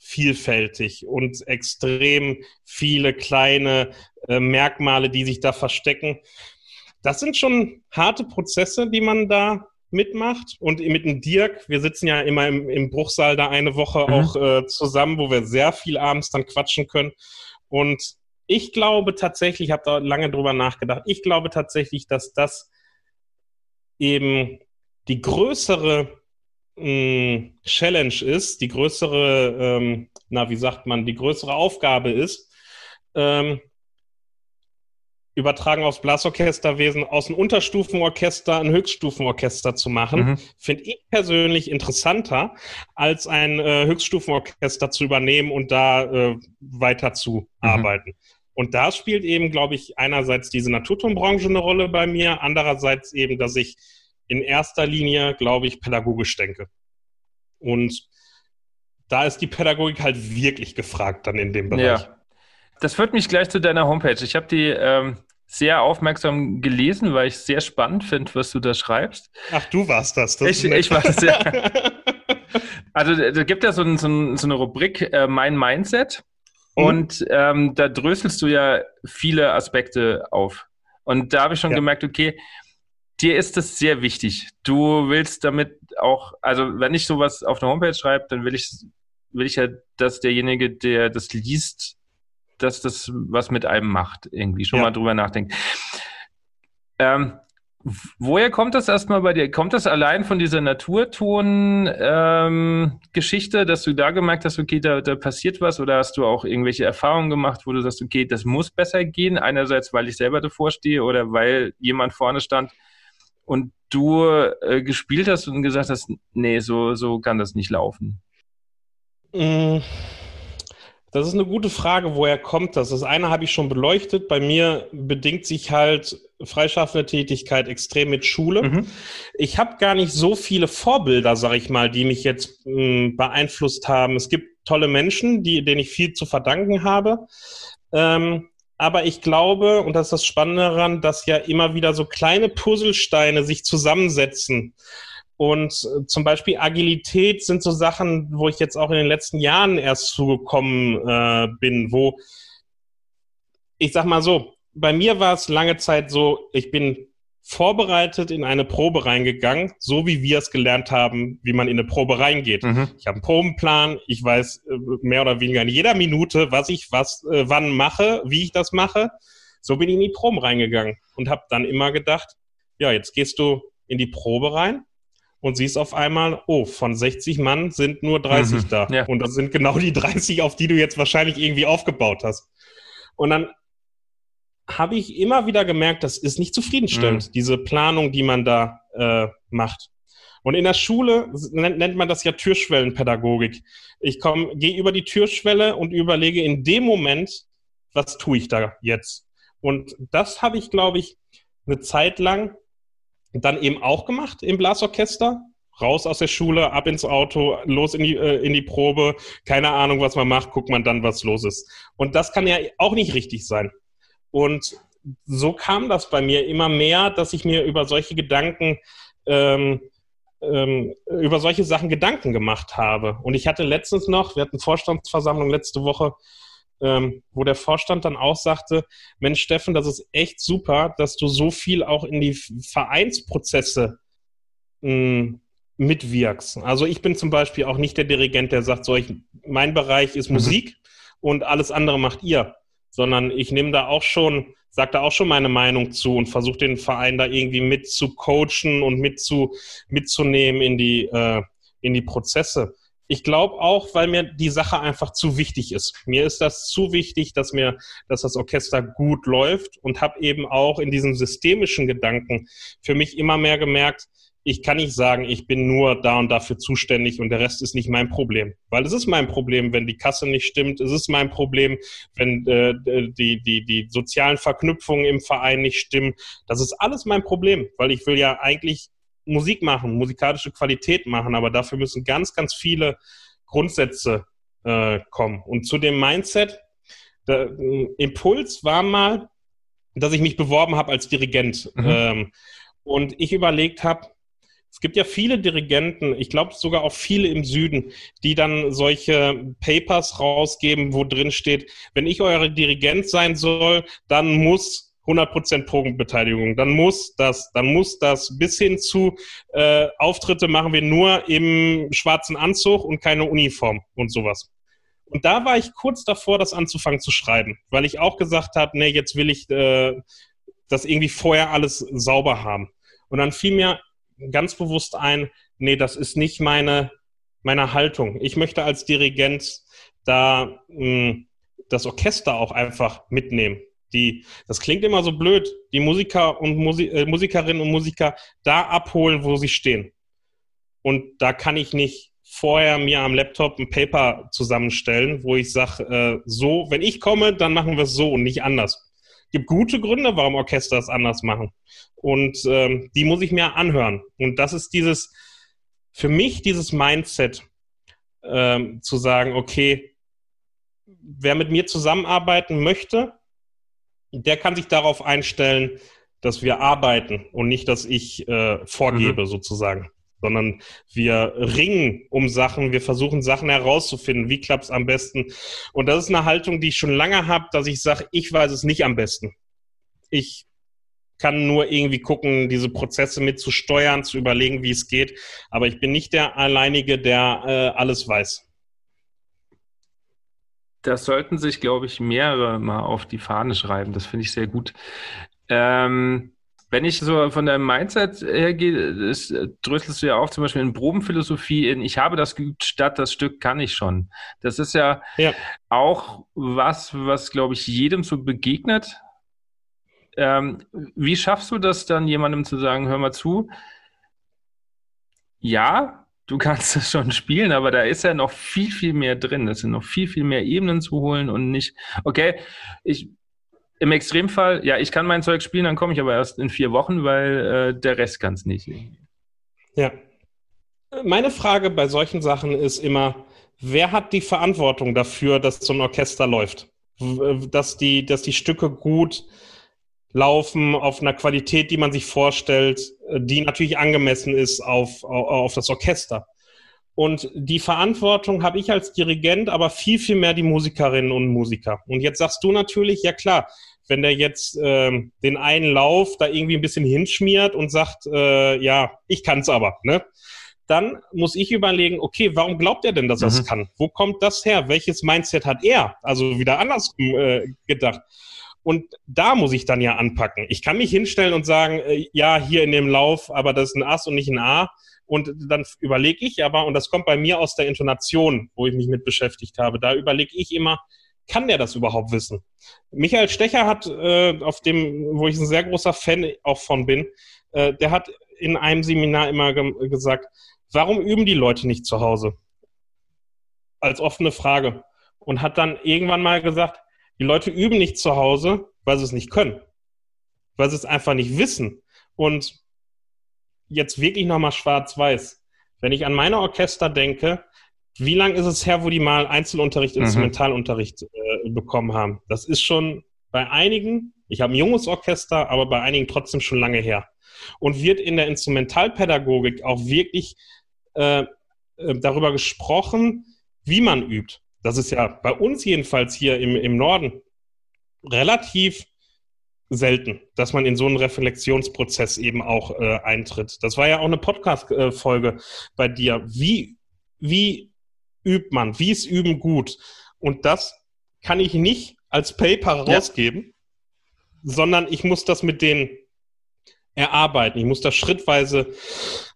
vielfältig und extrem viele kleine äh, Merkmale, die sich da verstecken. Das sind schon harte Prozesse, die man da mitmacht. Und mit dem Dirk, wir sitzen ja immer im, im Bruchsaal da eine Woche mhm. auch äh, zusammen, wo wir sehr viel abends dann quatschen können. Und ich glaube tatsächlich, ich habe da lange drüber nachgedacht, ich glaube tatsächlich, dass das eben die größere Challenge ist, die größere, ähm, na, wie sagt man, die größere Aufgabe ist, ähm, übertragen aufs Blasorchesterwesen, aus einem Unterstufenorchester ein Höchststufenorchester zu machen, mhm. finde ich persönlich interessanter, als ein äh, Höchststufenorchester zu übernehmen und da äh, weiter zu mhm. arbeiten. Und da spielt eben, glaube ich, einerseits diese Naturtonbranche eine Rolle bei mir, andererseits eben, dass ich in erster Linie, glaube ich, pädagogisch denke. Und da ist die Pädagogik halt wirklich gefragt dann in dem Bereich. Ja. Das führt mich gleich zu deiner Homepage. Ich habe die ähm, sehr aufmerksam gelesen, weil ich es sehr spannend finde, was du da schreibst. Ach, du warst das. das ich, ich war das, ja. also da gibt ja so, ein, so, ein, so eine Rubrik, äh, Mein Mindset. Mhm. Und ähm, da dröselst du ja viele Aspekte auf. Und da habe ich schon ja. gemerkt, okay, dir ist das sehr wichtig. Du willst damit auch, also wenn ich sowas auf eine Homepage schreibe, dann will ich, will ich ja, dass derjenige, der das liest, dass das was mit einem macht, irgendwie schon ja. mal drüber nachdenkt. Ähm, woher kommt das erstmal bei dir? Kommt das allein von dieser Naturton-Geschichte, ähm, dass du da gemerkt hast, okay, da, da passiert was oder hast du auch irgendwelche Erfahrungen gemacht, wo du sagst, okay, das muss besser gehen? Einerseits, weil ich selber davor stehe oder weil jemand vorne stand, und du äh, gespielt hast und gesagt hast, nee, so, so kann das nicht laufen? Mm, das ist eine gute Frage, woher kommt das? Das eine habe ich schon beleuchtet. Bei mir bedingt sich halt freischaffende Tätigkeit extrem mit Schule. Mhm. Ich habe gar nicht so viele Vorbilder, sage ich mal, die mich jetzt mh, mm, beeinflusst haben. Es gibt tolle Menschen, die, denen ich viel zu verdanken habe. Ähm, aber ich glaube, und das ist das Spannende daran, dass ja immer wieder so kleine Puzzlesteine sich zusammensetzen. Und äh, zum Beispiel Agilität sind so Sachen, wo ich jetzt auch in den letzten Jahren erst zugekommen äh, bin, wo ich sag mal so, bei mir war es lange Zeit so, ich bin vorbereitet in eine Probe reingegangen, so wie wir es gelernt haben, wie man in eine Probe reingeht. Mhm. Ich habe einen Probenplan, ich weiß äh, mehr oder weniger in jeder Minute, was ich was äh, wann mache, wie ich das mache. So bin ich in die Proben reingegangen und habe dann immer gedacht, ja, jetzt gehst du in die Probe rein und siehst auf einmal, oh, von 60 Mann sind nur 30 mhm. da. Ja. Und das sind genau die 30, auf die du jetzt wahrscheinlich irgendwie aufgebaut hast. Und dann habe ich immer wieder gemerkt, das ist nicht zufriedenstellend, mhm. diese Planung, die man da äh, macht. Und in der Schule nennt, nennt man das ja Türschwellenpädagogik. Ich komme, gehe über die Türschwelle und überlege in dem Moment, was tue ich da jetzt? Und das habe ich, glaube ich, eine Zeit lang dann eben auch gemacht im Blasorchester. Raus aus der Schule, ab ins Auto, los in die, äh, in die Probe, keine Ahnung, was man macht, guckt man dann, was los ist. Und das kann ja auch nicht richtig sein. Und so kam das bei mir immer mehr, dass ich mir über solche Gedanken, ähm, ähm, über solche Sachen Gedanken gemacht habe. Und ich hatte letztens noch, wir hatten Vorstandsversammlung letzte Woche, ähm, wo der Vorstand dann auch sagte, Mensch, Steffen, das ist echt super, dass du so viel auch in die Vereinsprozesse mh, hm, mitwirkst. Also ich bin zum Beispiel auch nicht der Dirigent, der sagt, so ich, mein Bereich ist mhm. Musik und alles andere macht ihr sondern ich nehme da auch schon, sage da auch schon meine Meinung zu und versuche den Verein da irgendwie mit zu coachen und mit zu, mitzunehmen in die, äh, in die Prozesse. ich glaube auch, weil mir die Sache einfach zu wichtig ist. Mir ist das zu wichtig, dass mir, dass das Orchester gut läuft und habe eben auch in diesem systemischen Gedanken für mich immer mehr gemerkt, ich kann nicht sagen, ich bin nur da und dafür zuständig und der Rest ist nicht mein Problem. Weil es ist mein Problem, wenn die Kasse nicht stimmt. Es ist mein Problem, wenn äh, die, die, die sozialen Verknüpfungen im Verein nicht stimmen. Das ist alles mein Problem, weil ich will ja eigentlich Musik machen, musikalische Qualität machen, aber dafür müssen ganz, ganz viele Grundsätze äh, kommen. Und zu dem Mindset, der äh, Impuls war mal, dass ich mich beworben habe als Dirigent. Mhm. Ähm, und ich überlegt habe, es gibt ja viele Dirigenten, ich glaube sogar auch viele im Süden, die dann solche Papers rausgeben, wo drin steht, wenn ich eure Dirigent sein soll, dann muss 100% Probenbeteiligung. Dann muss das, dann muss das bis hin zu äh, Auftritte machen wir nur im schwarzen Anzug und keine Uniform und sowas. Und da war ich kurz davor, das anzufangen zu schreiben, weil ich auch gesagt habe, nee, jetzt will ich äh, das irgendwie vorher alles sauber haben. Und dann fiel mir ganz bewusst ein, nee, das ist nicht meine, meine Haltung. Ich möchte als Dirigent da mh, hm, das Orchester auch einfach mitnehmen die, das klingt immer so blöd, die Musiker und Musi äh, Musikerinnen und Musiker da abholen, wo sie stehen. Und da kann ich nicht vorher mir am Laptop ein Paper zusammenstellen, wo ich sage, äh, so, wenn ich komme, dann machen wir es so und nicht anders. Gibt gute Gründe, warum Orchester es anders machen. Und ähm, die muss ich mir anhören. Und das ist dieses, für mich dieses Mindset, ähm, zu sagen, okay, wer mit mir zusammenarbeiten möchte, der kann sich darauf einstellen, dass wir arbeiten und nicht, dass ich äh, vorgebe mhm. sozusagen, sondern wir ringen um Sachen, wir versuchen Sachen herauszufinden, wie klappt es am besten. Und das ist eine Haltung, die ich schon lange habe, dass ich sage, ich weiß es nicht am besten. Ich kann nur irgendwie gucken, diese Prozesse mitzusteuern, zu überlegen, wie es geht. Aber ich bin nicht der alleinige, der äh, alles weiß das sollten sich, glaube ich, mehrere mal auf die Fahne schreiben. Das finde ich sehr gut. Ähm, wenn ich so von deinem Mindset hergehe, das dröselst du ja auch zum Beispiel in Probenphilosophie in Ich habe das geübt, statt das Stück kann ich schon. Das ist ja, ja. auch was, was, glaube ich, jedem so begegnet. Ähm, wie schaffst du das dann, jemandem zu sagen, hör mal zu, ja, du kannst es schon spielen, aber da ist ja noch viel, viel mehr drin. Es sind noch viel, viel mehr Ebenen zu holen und nicht, okay, ich, im Extremfall, ja, ich kann mein Zeug spielen, dann komme ich aber erst in vier Wochen, weil äh, der Rest kann es nicht. Ja. Meine Frage bei solchen Sachen ist immer, wer hat die Verantwortung dafür, dass so ein Orchester läuft? Dass die, dass die Stücke gut laufen auf einer Qualität, die man sich vorstellt, äh, die natürlich angemessen ist auf, auf das Orchester. Und die Verantwortung habe ich als Dirigent, aber viel, viel mehr die Musikerinnen und Musiker. Und jetzt sagst du natürlich, ja klar, wenn der jetzt äh, den einen Lauf da irgendwie ein bisschen hinschmiert und sagt, äh, ja, ich kann es aber, ne? Dann muss ich überlegen, okay, warum glaubt er denn, dass er es mhm. kann? Wo kommt das her? Welches Mindset hat er? Also wieder andersrum äh, gedacht. Und da muss ich dann ja anpacken. Ich kann mich hinstellen und sagen, äh, ja, hier in dem Lauf, aber das ist ein Ass und nicht ein A. Und dann überlege ich aber, und das kommt bei mir aus der Intonation, wo ich mich mit beschäftigt habe, da überlege ich immer, kann der das überhaupt wissen? Michael Stecher hat, äh, auf dem, wo ich ein sehr großer Fan auch von bin, äh, der hat in einem Seminar immer ge gesagt, warum üben die Leute nicht zu Hause? Als offene Frage. Und hat dann irgendwann mal gesagt, die Leute üben nicht zu Hause, weil sie es nicht können. Weil sie es einfach nicht wissen. Und jetzt wirklich nochmal schwarz-weiß. Wenn ich an meine Orchester denke, wie lange ist es her, wo die mal Einzelunterricht, mhm. Instrumentalunterricht äh, bekommen haben? Das ist schon bei einigen, ich habe ein junges Orchester, aber bei einigen trotzdem schon lange her. Und wird in der Instrumentalpädagogik auch wirklich äh, äh darüber gesprochen, wie man übt das ist ja bei uns jedenfalls hier im, im Norden relativ selten, dass man in so einen Reflexionsprozess eben auch äh, eintritt. Das war ja auch eine Podcast-Folge bei dir. Wie, wie übt man? Wie ist Üben gut? Und das kann ich nicht als Paper rausgeben, ja. sondern ich muss das mit denen erarbeiten. Ich muss das schrittweise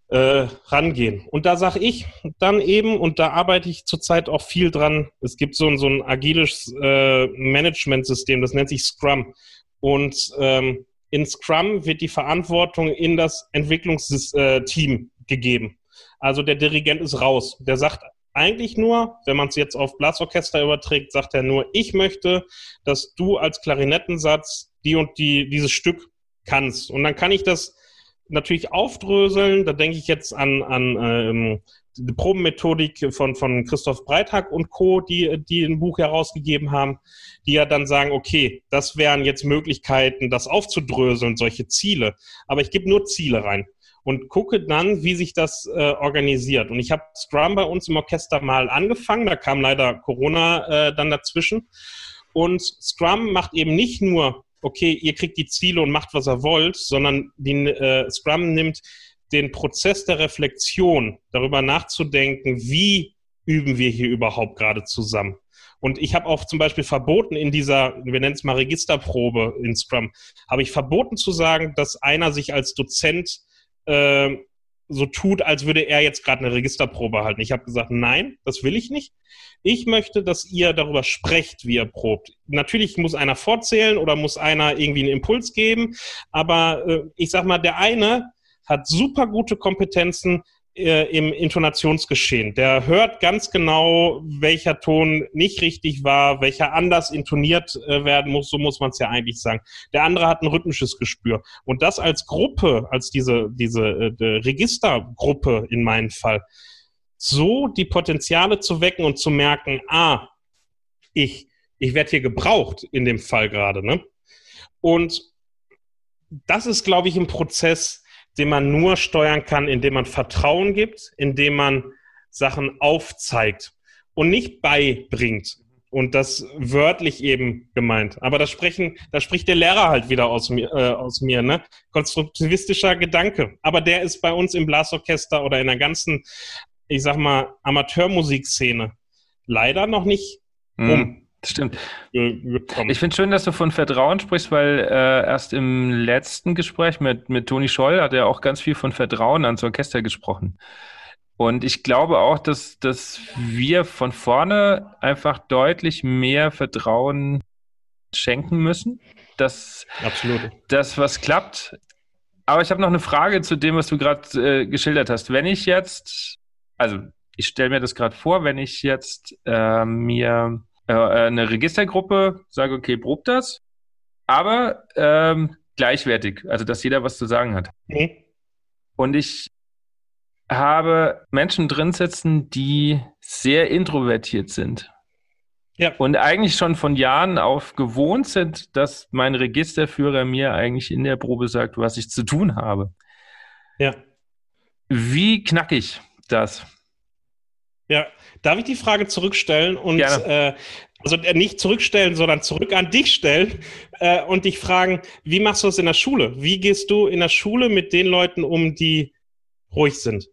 äh, rangehen. Und da sage ich dann eben, und da arbeite ich zurzeit auch viel dran, es gibt so ein, so ein agiles äh, Management-System, das nennt sich Scrum. Und ähm, in Scrum wird die Verantwortung in das Entwicklungsteam gegeben. Also der Dirigent ist raus. Der sagt eigentlich nur, wenn man es jetzt auf Blasorchester überträgt, sagt er nur, ich möchte, dass du als Klarinettensatz die und die dieses Stück kannst. Und dann kann ich das natürlich aufdröseln. Da denke ich jetzt an, an ähm, die Probenmethodik von, von Christoph Breithack und Co., die, die ein Buch herausgegeben haben, die ja dann sagen, okay, das wären jetzt Möglichkeiten, das aufzudröseln, solche Ziele. Aber ich gebe nur Ziele rein und gucke dann, wie sich das äh, organisiert. Und ich habe Scrum bei uns im Orchester mal angefangen, da kam leider Corona äh, dann dazwischen. Und Scrum macht eben nicht nur okay, ihr kriegt die Ziele und macht, was ihr wollt, sondern die, äh, Scrum nimmt den Prozess der Reflexion, darüber nachzudenken, wie üben wir hier überhaupt gerade zusammen. Und ich habe auch zum Beispiel verboten in dieser, wir nennen es mal Registerprobe in Scrum, habe ich verboten zu sagen, dass einer sich als Dozent äh, so tut, als würde er jetzt gerade eine Registerprobe halten. Ich habe gesagt, nein, das will ich nicht. Ich möchte, dass ihr darüber sprecht, wie ihr probt. Natürlich muss einer vorzählen oder muss einer irgendwie einen Impuls geben, aber äh, ich sag mal, der eine hat super gute Kompetenzen äh, im Intonationsgeschehen. Der hört ganz genau, welcher Ton nicht richtig war, welcher anders intoniert äh, werden muss, so muss man es ja eigentlich sagen. Der andere hat ein rhythmisches Gespür. Und das als Gruppe, als diese, diese äh, Registergruppe in meinem Fall, so die Potenziale zu wecken und zu merken, ah, ich, ich werde hier gebraucht in dem Fall gerade. Ne? Und das ist, glaube ich, ein Prozess, den man nur steuern kann, indem man Vertrauen gibt, indem man Sachen aufzeigt und nicht beibringt. Und das wörtlich eben gemeint. Aber da sprechen, da spricht der Lehrer halt wieder aus mir, äh, aus mir, ne? Konstruktivistischer Gedanke. Aber der ist bei uns im Blasorchester oder in der ganzen, ich sag mal, Amateurmusikszene leider noch nicht mhm. Stimmt. Ich finde schön, dass du von Vertrauen sprichst, weil äh, erst im letzten Gespräch mit, mit Toni Scholl hat er auch ganz viel von Vertrauen ans Orchester gesprochen. Und ich glaube auch, dass, dass wir von vorne einfach deutlich mehr Vertrauen schenken müssen, dass Absolut. das was klappt. Aber ich habe noch eine Frage zu dem, was du gerade äh, geschildert hast. Wenn ich jetzt, also ich stelle mir das gerade vor, wenn ich jetzt äh, mir äh, eine Registergruppe, sage, okay, probt das, aber ähm, gleichwertig, also dass jeder was zu sagen hat. Mhm. Und ich habe Menschen drin sitzen, die sehr introvertiert sind. Ja. Und eigentlich schon von Jahren auf gewohnt sind, dass mein Registerführer mir eigentlich in der Probe sagt, was ich zu tun habe. Ja. Wie knackig das? Ja, darf ich die Frage zurückstellen und äh, also äh, nicht zurückstellen, sondern zurück an dich stellen äh, und dich fragen, wie machst du das in der Schule? Wie gehst du in der Schule mit den Leuten um, die ruhig sind?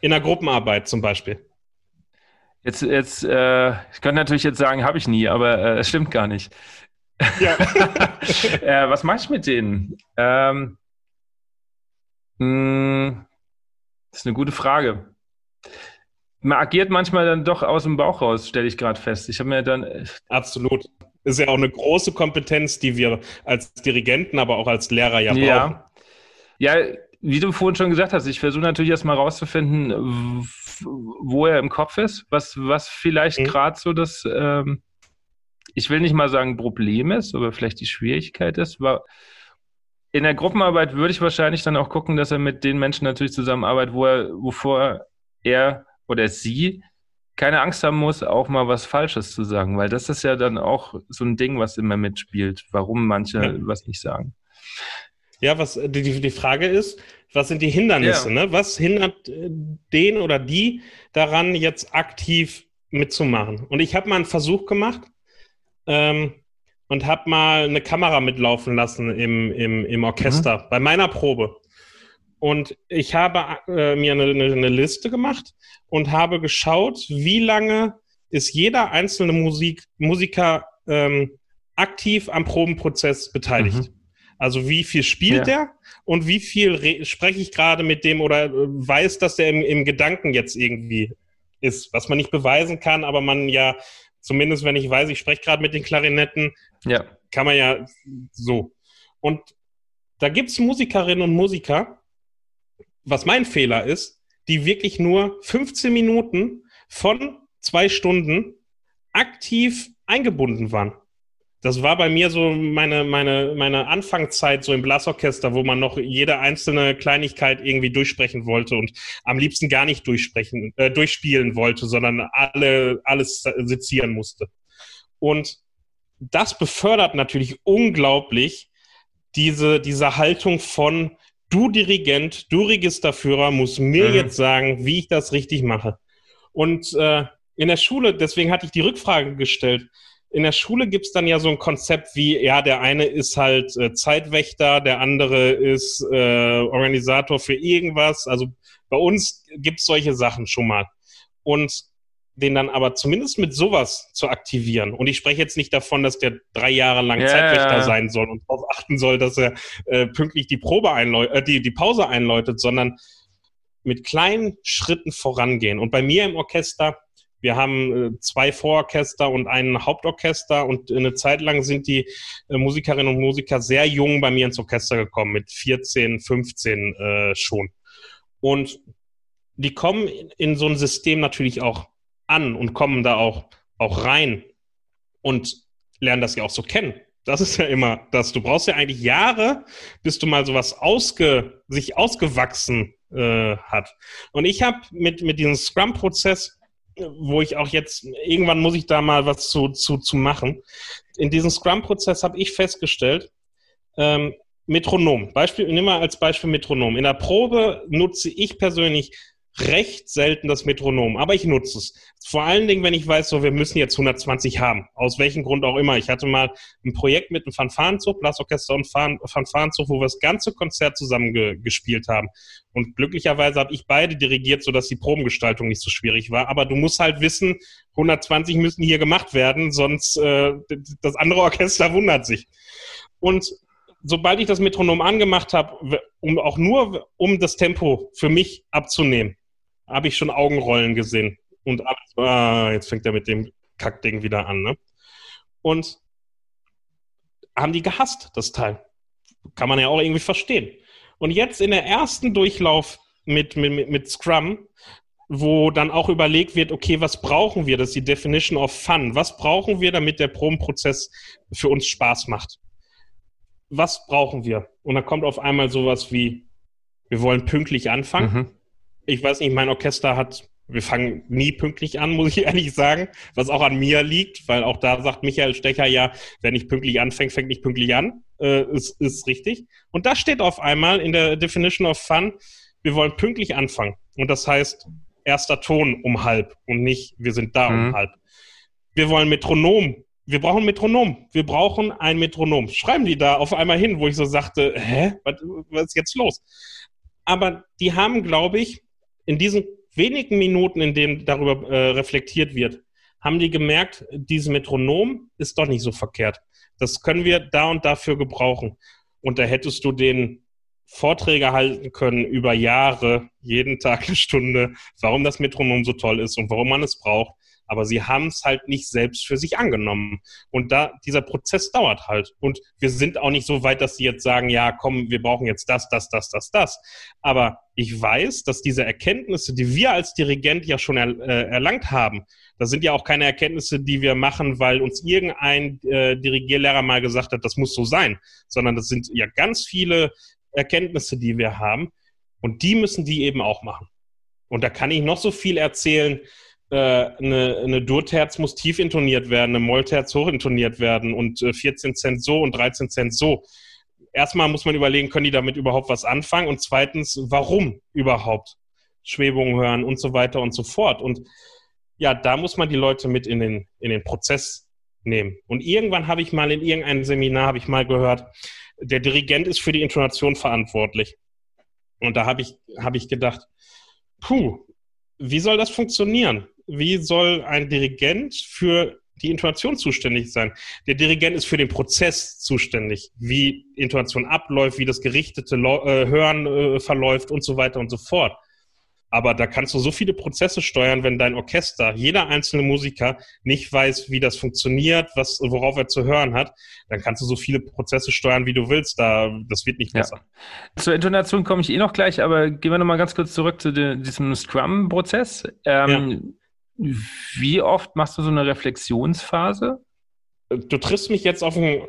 In der Gruppenarbeit zum Beispiel. Jetzt, jetzt, äh, ich könnte natürlich jetzt sagen, habe ich nie, aber äh, es stimmt gar nicht. Ja. äh, was mache ich mit denen? Ähm, mh, hm, das ist eine gute Frage man agiert manchmal dann doch aus dem Bauch raus, stelle ich gerade fest. Ich habe mir dann. Äh, Absolut. Ist ja auch eine große Kompetenz, die wir als Dirigenten, aber auch als Lehrer ja brauchen. Ja, ja wie du vorhin schon gesagt hast, ich versuche natürlich erstmal rauszufinden, wo er im Kopf ist, was, was vielleicht mhm. gerade so das, ähm, ich will nicht mal sagen Problem ist, aber vielleicht die Schwierigkeit ist. War, in der Gruppenarbeit würde ich wahrscheinlich dann auch gucken, dass er mit den Menschen natürlich zusammenarbeitet, wo er, wovor er oder sie keine Angst haben muss, auch mal was Falsches zu sagen, weil das ist ja dann auch so ein Ding, was immer mitspielt, warum manche ja. was nicht sagen. Ja, was die, die Frage ist, was sind die Hindernisse? Ja. Ne? Was hindert äh, den oder die daran, jetzt aktiv mitzumachen? Und ich habe mal einen Versuch gemacht ähm, und habe mal eine Kamera mitlaufen lassen im, im, im Orchester mhm. bei meiner Probe. Und ich habe äh, mir eine, eine, Liste gemacht und habe geschaut, wie lange ist jeder einzelne Musik, Musiker ähm, aktiv am Probenprozess beteiligt. Mhm. Also wie viel spielt ja. der und wie viel spreche ich gerade mit dem oder äh, weiß, dass der im, im Gedanken jetzt irgendwie ist, was man nicht beweisen kann, aber man ja, zumindest wenn ich weiß, ich spreche gerade mit den Klarinetten, ja. kann man ja so. Und da gibt es Musikerinnen und Musiker, was mein Fehler ist, die wirklich nur 15 Minuten von zwei Stunden aktiv eingebunden waren. Das war bei mir so meine, meine, meine Anfangszeit so im Blasorchester, wo man noch jede einzelne Kleinigkeit irgendwie durchsprechen wollte und am liebsten gar nicht durchsprechen, äh, durchspielen wollte, sondern alle, alles sezieren musste. Und das befördert natürlich unglaublich diese, diese Haltung von du Dirigent, du Registerführer, muss mir mhm. jetzt sagen, wie ich das richtig mache. Und äh, in der Schule, deswegen hatte ich die Rückfrage gestellt, in der Schule gibt es dann ja so ein Konzept wie, ja, der eine ist halt äh, Zeitwächter, der andere ist äh, Organisator für irgendwas. Also bei uns gibt es solche Sachen schon mal. Und den dann aber zumindest mit sowas zu aktivieren. Und ich spreche jetzt nicht davon, dass der drei Jahre lang yeah, Zeitwächter sein soll und darauf achten soll, dass er äh, pünktlich die Probe einläutet, äh, die, die Pause einläutet, sondern mit kleinen Schritten vorangehen. Und bei mir im Orchester, wir haben äh, zwei Vororchester und ein Hauptorchester und eine Zeit lang sind die äh, Musikerinnen und Musiker sehr jung bei mir ins Orchester gekommen, mit 14, 15 äh, schon. Und die kommen in so ein System natürlich auch an und kommen da auch, auch rein und lernen das ja auch so kennen. Das ist ja immer das. Du brauchst ja eigentlich Jahre, bis du mal sowas ausge, sich ausgewachsen äh, hat. Und ich habe mit, mit diesem Scrum-Prozess, wo ich auch jetzt, irgendwann muss ich da mal was zu, zu, zu machen. In diesem Scrum-Prozess habe ich festgestellt, ähm, Metronom. Beispiel, nimm mal als Beispiel Metronom. In der Probe nutze ich persönlich recht selten das Metronom, aber ich nutze es. Vor allen Dingen, wenn ich weiß, so wir müssen jetzt 120 haben, aus welchem Grund auch immer. Ich hatte mal ein Projekt mit einem Fanfarenzug, Blasorchester und Fanfarenzug, wo wir das ganze Konzert zusammen ge gespielt haben. Und glücklicherweise habe ich beide dirigiert, sodass die Probengestaltung nicht so schwierig war. Aber du musst halt wissen, 120 müssen hier gemacht werden, sonst äh, das andere Orchester wundert sich. Und sobald ich das Metronom angemacht habe, um auch nur um das Tempo für mich abzunehmen, habe ich schon Augenrollen gesehen. Und ah, jetzt fängt er mit dem Kackding wieder an. Ne? Und haben die gehasst, das Teil. Kann man ja auch irgendwie verstehen. Und jetzt in der ersten Durchlauf mit, mit, mit Scrum, wo dann auch überlegt wird, okay, was brauchen wir? Das ist die Definition of Fun. Was brauchen wir, damit der Probenprozess für uns Spaß macht? Was brauchen wir? Und dann kommt auf einmal sowas wie, wir wollen pünktlich anfangen. Mhm ich weiß nicht, mein Orchester hat, wir fangen nie pünktlich an, muss ich ehrlich sagen, was auch an mir liegt, weil auch da sagt Michael Stecher ja, wer nicht pünktlich anfängt, fängt nicht pünktlich an. Äh, ist, ist richtig. Und da steht auf einmal in der Definition of Fun, wir wollen pünktlich anfangen. Und das heißt, erster Ton um halb und nicht, wir sind da mhm. um halb. Wir wollen Metronom. Wir brauchen Metronom. Wir brauchen ein Metronom. Schreiben die da auf einmal hin, wo ich so sagte, hä, was, was ist jetzt los? Aber die haben, glaube ich, in diesen wenigen Minuten, in denen darüber äh, reflektiert wird, haben die gemerkt, dieses Metronom ist doch nicht so verkehrt. Das können wir da und dafür gebrauchen. Und da hättest du den Vorträge halten können über Jahre, jeden Tag eine Stunde, warum das Metronom so toll ist und warum man es braucht aber sie haben es halt nicht selbst für sich angenommen. Und da, dieser Prozess dauert halt. Und wir sind auch nicht so weit, dass sie jetzt sagen, ja, komm, wir brauchen jetzt das, das, das, das, das. Aber ich weiß, dass diese Erkenntnisse, die wir als Dirigent ja schon er, äh, erlangt haben, das sind ja auch keine Erkenntnisse, die wir machen, weil uns irgendein äh, Dirigierlehrer mal gesagt hat, das muss so sein, sondern das sind ja ganz viele Erkenntnisse, die wir haben. Und die müssen die eben auch machen. Und da kann ich noch so viel erzählen, äh, eine, eine Durterz muss tief intoniert werden, eine Mollterz hoch intoniert werden und äh, 14 Cent so und 13 Cent so. Erstmal muss man überlegen, können die damit überhaupt was anfangen? Und zweitens, warum überhaupt Schwebungen hören und so weiter und so fort. Und ja, da muss man die Leute mit in den, in den Prozess nehmen. Und irgendwann habe ich mal in irgendeinem Seminar, habe ich mal gehört, der Dirigent ist für die Intonation verantwortlich. Und da habe ich, habe ich gedacht, puh, wie soll das funktionieren? Wie soll ein Dirigent für die Intonation zuständig sein. Der Dirigent ist für den Prozess zuständig, wie Intonation abläuft, wie das gerichtete äh, Hören äh, verläuft und so weiter und so fort. Aber da kannst du so viele Prozesse steuern, wenn dein Orchester, jeder einzelne Musiker nicht weiß, wie das funktioniert, was, worauf er zu hören hat, dann kannst du so viele Prozesse steuern, wie du willst. Da, das wird nicht besser. Ja. Zur Intonation komme ich eh noch gleich, aber gehen wir nochmal ganz kurz zurück zu de, diesem Scrum-Prozess. Ähm, ja. Wie oft machst du so eine Reflexionsphase? Du triffst mich jetzt auf den,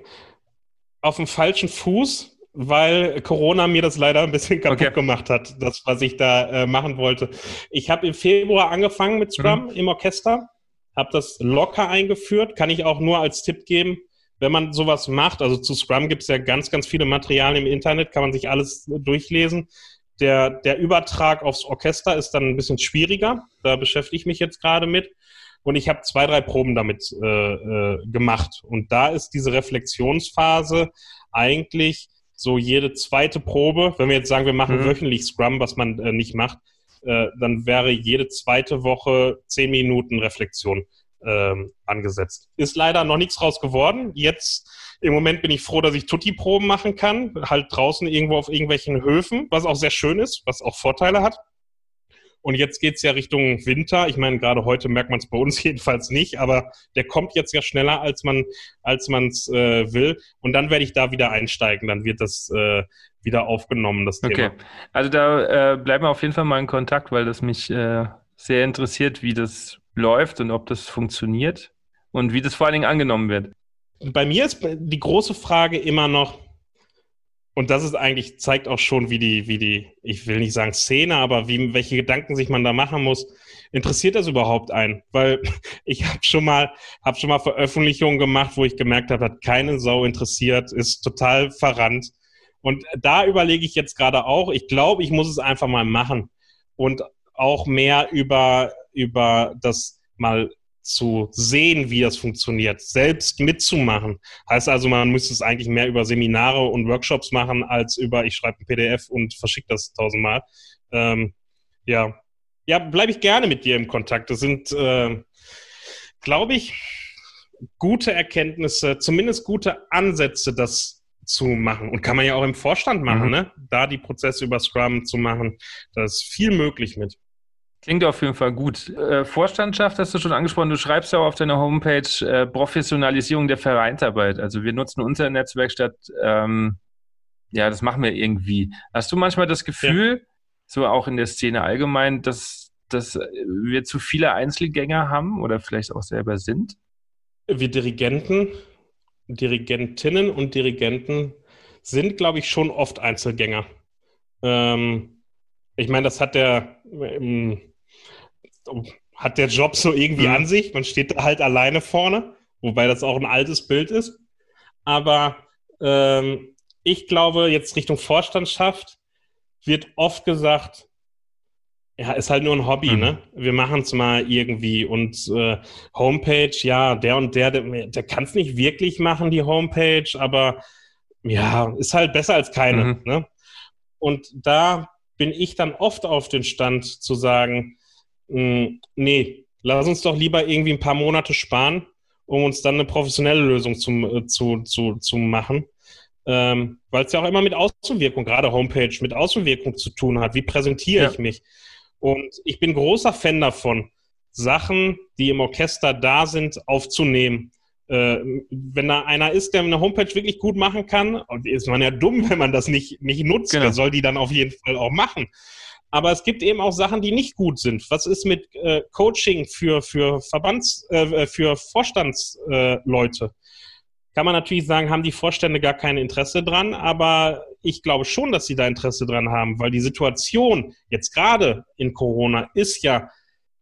auf den falschen Fuß weil Corona mir das leider ein bisschen kaputt okay. gemacht hat, das, was ich da äh, machen wollte. Ich habe im Februar angefangen mit Scrum mhm. im Orchester, habe das locker eingeführt, kann ich auch nur als Tipp geben, wenn man sowas macht, also zu Scrum gibt es ja ganz, ganz viele Materialien im Internet, kann man sich alles durchlesen. Der, der Übertrag aufs Orchester ist dann ein bisschen schwieriger, da beschäftige ich mich jetzt gerade mit. Und ich habe zwei, drei Proben damit äh, äh, gemacht. Und da ist diese Reflexionsphase eigentlich so jede zweite Probe, wenn wir jetzt sagen, wir machen mhm. wöchentlich Scrum, was man äh, nicht macht, äh, dann wäre jede zweite Woche zehn Minuten Reflexion ähm, angesetzt. Ist leider noch nichts raus geworden. Jetzt im Moment bin ich froh, dass ich Tutti-Proben machen kann, halt draußen irgendwo auf irgendwelchen Höfen, was auch sehr schön ist, was auch Vorteile hat. Und jetzt geht's ja Richtung Winter. Ich meine, gerade heute merkt man es bei uns jedenfalls nicht, aber der kommt jetzt ja schneller, als man als man's äh, will. Und dann werde ich da wieder einsteigen. Dann wird das äh, wieder aufgenommen, das Thema. Okay, also da äh, bleiben wir auf jeden Fall mal in Kontakt, weil das mich äh, sehr interessiert, wie das läuft und ob das funktioniert und wie das vor allen Dingen angenommen wird. Bei mir ist die große Frage immer noch, und das ist eigentlich, zeigt auch schon, wie die, wie die, ich will nicht sagen Szene, aber wie, welche Gedanken sich man da machen muss. Interessiert das überhaupt einen? Weil ich habe schon mal, habe schon mal Veröffentlichungen gemacht, wo ich gemerkt habe, hat keine Sau interessiert, ist total verrannt. Und da überlege ich jetzt gerade auch, ich glaube, ich muss es einfach mal machen und auch mehr über, über das mal zu sehen, wie das funktioniert, selbst mitzumachen. Heißt also, man müsste es eigentlich mehr über Seminare und Workshops machen, als über, ich schreibe ein PDF und verschicke das tausendmal. Ähm, ja, ja, bleibe ich gerne mit dir im Kontakt. Das sind, äh, glaube ich, gute Erkenntnisse, zumindest gute Ansätze, das zu machen. Und kann man ja auch im Vorstand machen, mhm. ne? Da die Prozesse über Scrum zu machen. Da ist viel möglich mit. Klingt auf jeden Fall gut. Äh, Vorstandschaft hast du schon angesprochen. Du schreibst ja auch auf deiner Homepage äh, Professionalisierung der Vereinsarbeit. Also wir nutzen unser Netzwerk statt, ähm, ja, das machen wir irgendwie. Hast du manchmal das Gefühl, ja. so auch in der Szene allgemein, dass, dass wir zu viele Einzelgänger haben oder vielleicht auch selber sind? Wir Dirigenten, Dirigentinnen und Dirigenten sind, glaube ich, schon oft Einzelgänger. Ähm, ich meine, das hat der, hat der Job so irgendwie mhm. an sich. Man steht halt alleine vorne, wobei das auch ein altes Bild ist. Aber ähm, ich glaube, jetzt Richtung Vorstandschaft wird oft gesagt, ja, ist halt nur ein Hobby, mhm. ne? Wir machen es mal irgendwie. Und äh, Homepage, ja, der und der, der, der kann es nicht wirklich machen, die Homepage, aber ja, ist halt besser als keine. Mhm. Ne? Und da bin ich dann oft auf den Stand zu sagen, mh, hm, nee, lass uns doch lieber irgendwie ein paar Monate sparen, um uns dann eine professionelle Lösung zum, äh, zu, zu, zu machen. Ähm, Weil es ja auch immer mit Außenwirkung, gerade Homepage, mit Außenwirkung zu tun hat. Wie präsentiere ja. ich mich? Und ich bin großer Fan davon, Sachen, die im Orchester da sind, aufzunehmen äh, wenn da einer ist, der eine Homepage wirklich gut machen kann, ist man ja dumm, wenn man das nicht, nicht nutzt. Genau. Der soll die dann auf jeden Fall auch machen. Aber es gibt eben auch Sachen, die nicht gut sind. Was ist mit äh, Coaching für, für Verbands, äh, für Vorstandsleute? Äh, Kann man natürlich sagen, haben die Vorstände gar kein Interesse dran, aber ich glaube schon, dass sie da Interesse dran haben, weil die Situation jetzt gerade in Corona ist ja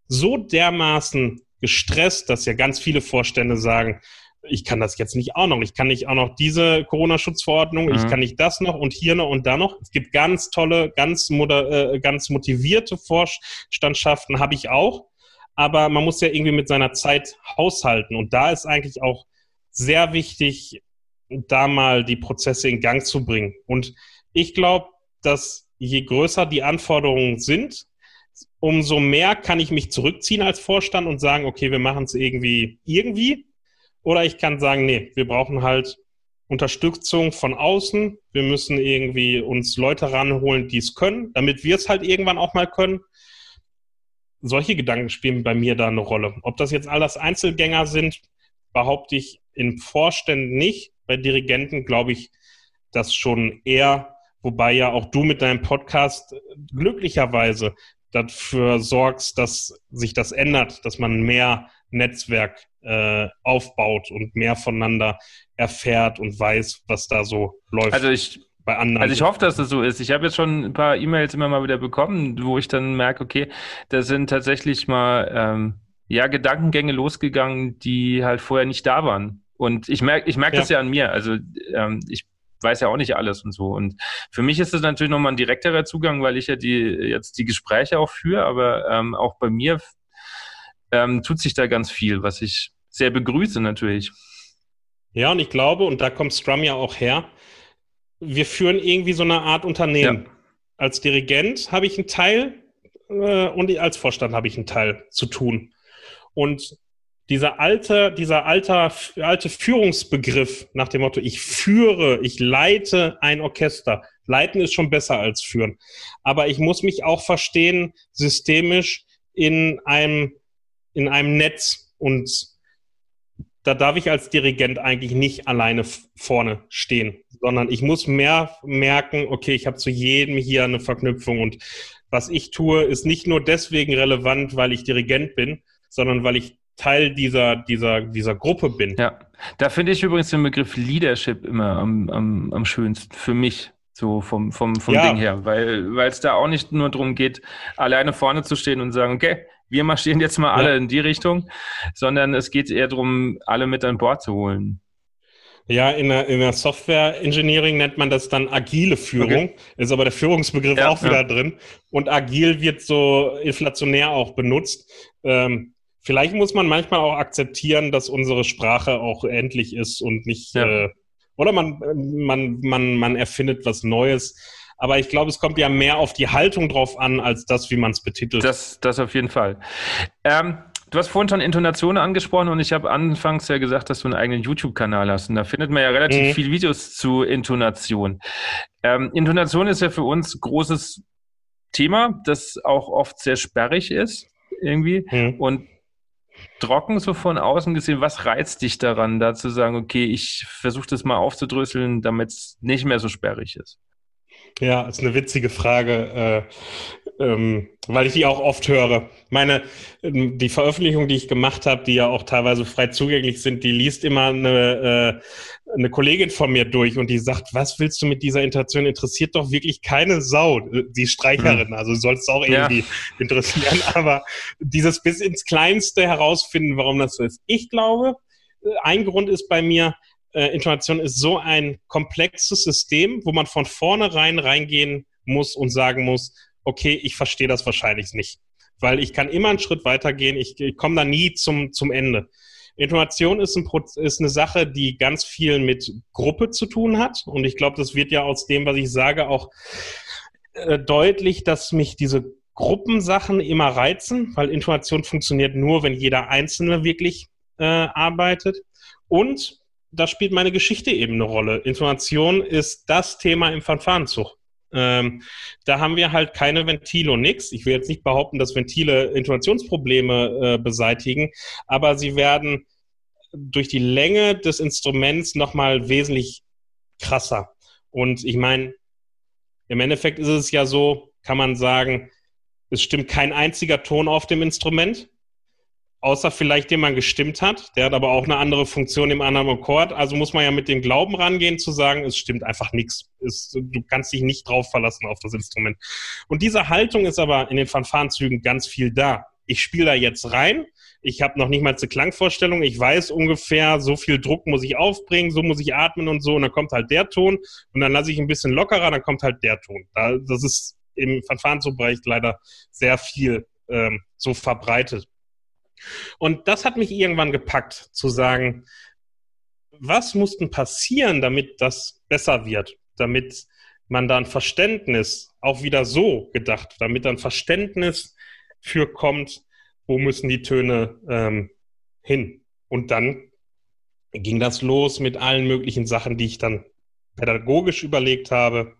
so dermaßen gestresst, dass ja ganz viele Vorstände sagen, ich kann das jetzt nicht auch noch. Ich kann nicht auch noch diese Corona-Schutzverordnung, mhm. ich kann nicht das noch und hier noch und da noch. Es gibt ganz tolle, ganz, äh, ganz motivierte Vorstandschaften, habe ich auch. Aber man muss ja irgendwie mit seiner Zeit haushalten. Und da ist eigentlich auch sehr wichtig, da mal die Prozesse in Gang zu bringen. Und ich glaube, dass je größer die Anforderungen sind, umso mehr kann ich mich zurückziehen als Vorstand und sagen, okay, wir machen es irgendwie, irgendwie. Oder ich kann sagen, nee, wir brauchen halt Unterstützung von außen. Wir müssen irgendwie uns Leute ranholen, die es können, damit wir es halt irgendwann auch mal können. Solche Gedanken spielen bei mir da eine Rolle. Ob das jetzt alles Einzelgänger sind, behaupte ich in Vorständen nicht. Bei Dirigenten glaube ich das schon eher, wobei ja auch du mit deinem Podcast glücklicherweise dafür sorgst, dass sich das ändert, dass man mehr Netzwerk äh, aufbaut und mehr voneinander erfährt und weiß, was da so läuft. Also ich bei anderen. Also ich hoffe, dass das so ist. Ich habe jetzt schon ein paar E-Mails immer mal wieder bekommen, wo ich dann merke, okay, da sind tatsächlich mal ähm, ja Gedankengänge losgegangen, die halt vorher nicht da waren. Und ich merke, ich merke ja. das ja an mir. Also ähm, ich weiß ja auch nicht alles und so. Und für mich ist das natürlich nochmal ein direkterer Zugang, weil ich ja die jetzt die Gespräche auch führe, aber ähm, auch bei mir ähm, tut sich da ganz viel, was ich sehr begrüße natürlich. Ja, und ich glaube, und da kommt Scrum ja auch her, wir führen irgendwie so eine Art Unternehmen. Ja. Als Dirigent habe ich einen Teil äh, und als Vorstand habe ich einen Teil zu tun. Und dieser alte, dieser alter, alte Führungsbegriff nach dem Motto, ich führe, ich leite ein Orchester. Leiten ist schon besser als führen. Aber ich muss mich auch verstehen, systemisch in einem, in einem Netz. Und da darf ich als Dirigent eigentlich nicht alleine vorne stehen, sondern ich muss mehr merken, okay, ich habe zu jedem hier eine Verknüpfung und was ich tue, ist nicht nur deswegen relevant, weil ich Dirigent bin, sondern weil ich Teil dieser, dieser, dieser Gruppe bin. Ja, da finde ich übrigens den Begriff Leadership immer am, am, am schönsten für mich. So vom, vom, vom ja. Ding her, weil es da auch nicht nur darum geht, alleine vorne zu stehen und sagen, okay, wir marschieren jetzt mal alle ja. in die Richtung, sondern es geht eher darum, alle mit an Bord zu holen. Ja, in der, in der Software Engineering nennt man das dann agile Führung, okay. ist aber der Führungsbegriff ja, auch wieder drin. Und agil wird so inflationär auch benutzt. Ähm, vielleicht muss man manchmal auch akzeptieren, dass unsere Sprache auch endlich ist und nicht, ja. äh, oder man, man, man, man erfindet was Neues. Aber ich glaube, es kommt ja mehr auf die Haltung drauf an, als das, wie man es betitelt. Das, das auf jeden Fall. Ähm, du hast vorhin schon Intonation angesprochen und ich habe anfangs ja gesagt, dass du einen eigenen YouTube-Kanal hast. Und da findet man ja relativ mhm. viele Videos zu Intonation. Ähm, Intonation ist ja für uns großes Thema, das auch oft sehr sperrig ist irgendwie. Mhm. Und trocken so von außen gesehen, was reizt dich daran, da zu sagen, okay, ich versuche das mal aufzudröseln, damit es nicht mehr so sperrig ist? Ja, ist eine witzige Frage, äh, ähm, weil ich die auch oft höre. Meine, ähm, die Veröffentlichungen, die ich gemacht habe, die ja auch teilweise frei zugänglich sind, die liest immer eine, äh, eine Kollegin von mir durch und die sagt, was willst du mit dieser Interaktion? Interessiert doch wirklich keine Sau, die Streicherin. Mhm. Also soll es auch irgendwie ja. interessieren. Aber dieses bis ins Kleinste herausfinden, warum das so ist. Ich glaube, ein Grund ist bei mir, äh, Intonation ist so ein komplexes System, wo man von vornherein reingehen muss und sagen muss, okay, ich verstehe das wahrscheinlich nicht. Weil ich kann immer einen Schritt weitergehen, ich, ich komme da nie zum, zum Ende. Intonation ist, ein, ist eine Sache, die ganz viel mit Gruppe zu tun hat. Und ich glaube, das wird ja aus dem, was ich sage, auch äh, deutlich, dass mich diese Gruppensachen immer reizen, weil Intonation funktioniert nur, wenn jeder Einzelne wirklich äh, arbeitet. Und da spielt meine Geschichte eben eine Rolle. Information ist das Thema im Fanfarenzug. Ähm, da haben wir halt keine Ventile und nix. Ich will jetzt nicht behaupten, dass Ventile Intonationsprobleme äh, beseitigen, aber sie werden durch die Länge des Instruments nochmal wesentlich krasser. Und ich meine, im Endeffekt ist es ja so, kann man sagen, es stimmt kein einziger Ton auf dem Instrument außer vielleicht den man gestimmt hat. Der hat aber auch eine andere Funktion im anderen Akkord. Also muss man ja mit dem Glauben rangehen, zu sagen, es stimmt einfach nichts. Du kannst dich nicht drauf verlassen auf das Instrument. Und diese Haltung ist aber in den Fanfarenzügen ganz viel da. Ich spiele da jetzt rein. Ich habe noch nicht mal eine Klangvorstellung. Ich weiß ungefähr, so viel Druck muss ich aufbringen, so muss ich atmen und so. Und dann kommt halt der Ton. Und dann lasse ich ein bisschen lockerer, dann kommt halt der Ton. das ist im Fanfarenzugbereich leider sehr viel ähm, so verbreitet. Und das hat mich irgendwann gepackt, zu sagen, was muss denn passieren, damit das besser wird, damit man da ein Verständnis, auch wieder so gedacht, damit dann Verständnis für kommt, wo müssen die Töne ähm, hin. Und dann ging das los mit allen möglichen Sachen, die ich dann pädagogisch überlegt habe,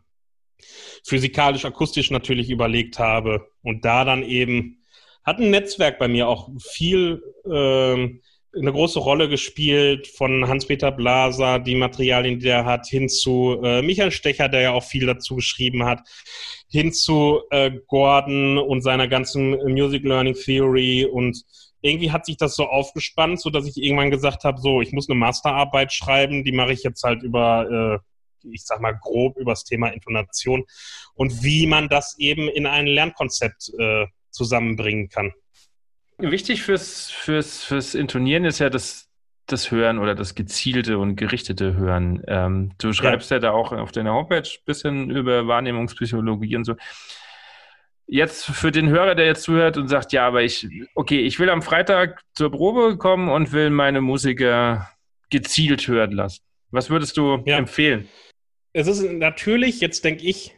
physikalisch, akustisch natürlich überlegt habe und da dann eben hat ein Netzwerk bei mir auch viel ähm, eine große Rolle gespielt von Hans-Peter Blaser, die Materialien, die er hat, hin zu äh, Michael Stecher, der ja auch viel dazu geschrieben hat, hin zu äh, Gordon und seiner ganzen Music Learning Theory. Und irgendwie hat sich das so aufgespannt, so dass ich irgendwann gesagt habe, so, ich muss eine Masterarbeit schreiben, die mache ich jetzt halt über, äh, ich sag mal grob über das Thema Intonation und wie man das eben in ein Lernkonzept äh, zusammenbringen kann. Wichtig fürs, fürs, fürs Intonieren ist ja das, das Hören oder das gezielte und gerichtete Hören. Ähm, du schreibst ja. ja da auch auf deiner Homepage ein bisschen über Wahrnehmungspsychologie und so. Jetzt für den Hörer, der jetzt zuhört und sagt, ja, aber ich, okay, ich will am Freitag zur Probe kommen und will meine Musiker gezielt hören lassen. Was würdest du ja. empfehlen? Es ist natürlich, jetzt denke ich,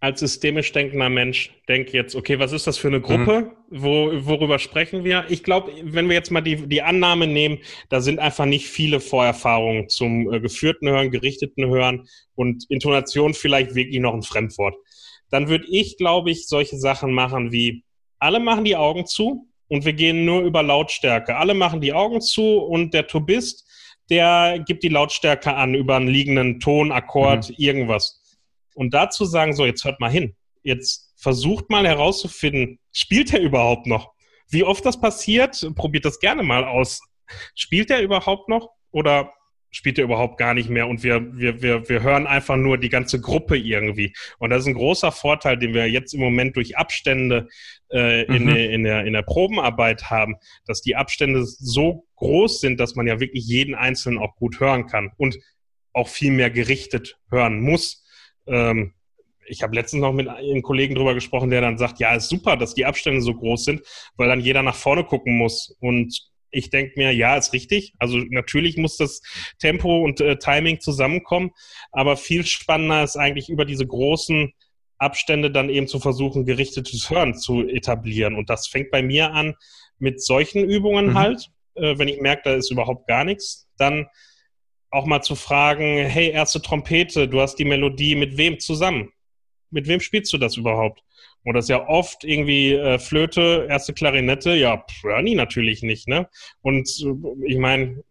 als systemisch denkender Mensch denke jetzt, okay, was ist das für eine Gruppe? Mhm. Wo, worüber sprechen wir? Ich glaube, wenn wir jetzt mal die, die Annahme nehmen, da sind einfach nicht viele Vorerfahrungen zum äh, geführten Hören, gerichteten Hören und Intonation vielleicht wirklich noch ein Fremdwort. Dann würde ich, glaube ich, solche Sachen machen wie, alle machen die Augen zu und wir gehen nur über Lautstärke. Alle machen die Augen zu und der Tubist, der gibt die Lautstärke an über einen liegenden Ton, Akkord, mhm. irgendwas und dazu sagen, so, jetzt hört mal hin. Jetzt versucht mal herauszufinden, spielt er überhaupt noch? Wie oft das passiert, probiert das gerne mal aus. Spielt er überhaupt noch oder spielt er überhaupt gar nicht mehr und wir, wir, wir, wir hören einfach nur die ganze Gruppe irgendwie. Und das ist ein großer Vorteil, den wir jetzt im Moment durch Abstände äh, in, mhm. der, in, der, in der Probenarbeit haben, dass die Abstände so groß sind, dass man ja wirklich jeden Einzelnen auch gut hören kann und auch viel mehr gerichtet hören muss. Ähm, ich habe letztens noch mit einem Kollegen drüber gesprochen, der dann sagt, ja, ist super, dass die Abstände so groß sind, weil dann jeder nach vorne gucken muss. Und ich denke mir, ja, ist richtig. Also natürlich muss das Tempo und äh, Timing zusammenkommen, aber viel spannender ist eigentlich über diese großen Abstände dann eben zu versuchen, gerichtetes Hören zu etablieren. Und das fängt bei mir an mit solchen Übungen mhm. halt. Äh, wenn ich merke, da ist überhaupt gar nichts, dann auch mal zu fragen, hey, erste Trompete, du hast die Melodie mit wem zusammen? Mit wem spielst du das überhaupt? Das ist ja oft irgendwie äh, Flöte, erste Klarinette, ja, Bernie natürlich nicht, ne? Und äh, ich meine,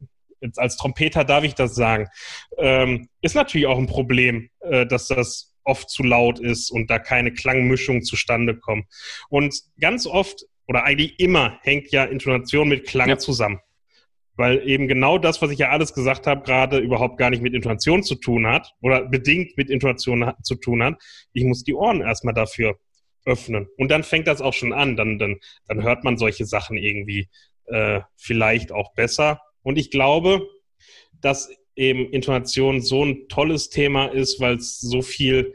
jetzt als Trompeter darf ich das sagen, ähm, ist natürlich auch ein Problem, äh, dass das oft zu laut ist und da keine Klangmischung zustande kommt. Und ganz oft oder eigentlich immer hängt ja Intonation mit Klang ja. zusammen weil eben genau das, was ich ja alles gesagt habe, gerade überhaupt gar nicht mit Intonation zu tun hat oder bedingt mit Intonation zu tun hat. Ich muss die Ohren erstmal dafür öffnen. Und dann fängt das auch schon an. Dann, dann, dann hört man solche Sachen irgendwie äh, vielleicht auch besser. Und ich glaube, dass eben Intonation so ein tolles Thema ist, weil es so viel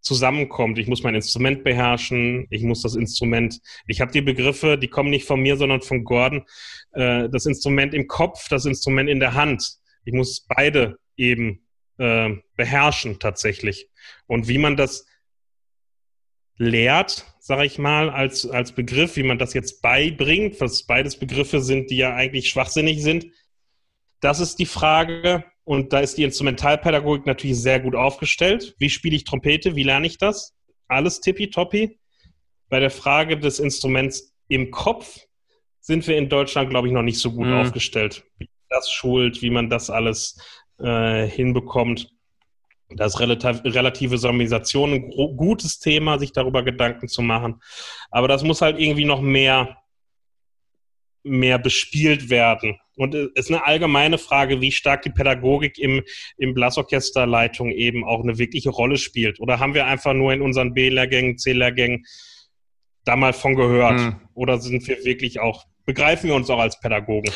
zusammenkommt. Ich muss mein Instrument beherrschen, ich muss das Instrument, ich habe die Begriffe, die kommen nicht von mir, sondern von Gordon, äh, das Instrument im Kopf, das Instrument in der Hand. Ich muss beide eben äh, beherrschen tatsächlich. Und wie man das lehrt, sage ich mal, als, als Begriff, wie man das jetzt beibringt, was beides Begriffe sind, die ja eigentlich schwachsinnig sind, das ist die Frage, und da ist die Instrumentalpädagogik natürlich sehr gut aufgestellt. Wie spiele ich Trompete? Wie lerne ich das? Alles tippitoppi. Bei der Frage des Instruments im Kopf sind wir in Deutschland, glaube ich, noch nicht so gut mhm. aufgestellt. Wie man das schult, wie man das alles äh, hinbekommt. Das ist relativ, relative Sonorisation ein gutes Thema, sich darüber Gedanken zu machen. Aber das muss halt irgendwie noch mehr, mehr bespielt werden. Und es ist eine allgemeine Frage, wie stark die Pädagogik im, im Blasorchesterleitung eben auch eine wirkliche Rolle spielt. Oder haben wir einfach nur in unseren B-Lehrgängen, C-Lehrgängen da mal von gehört? Hm. Oder sind wir wirklich auch, begreifen wir uns auch als Pädagogen?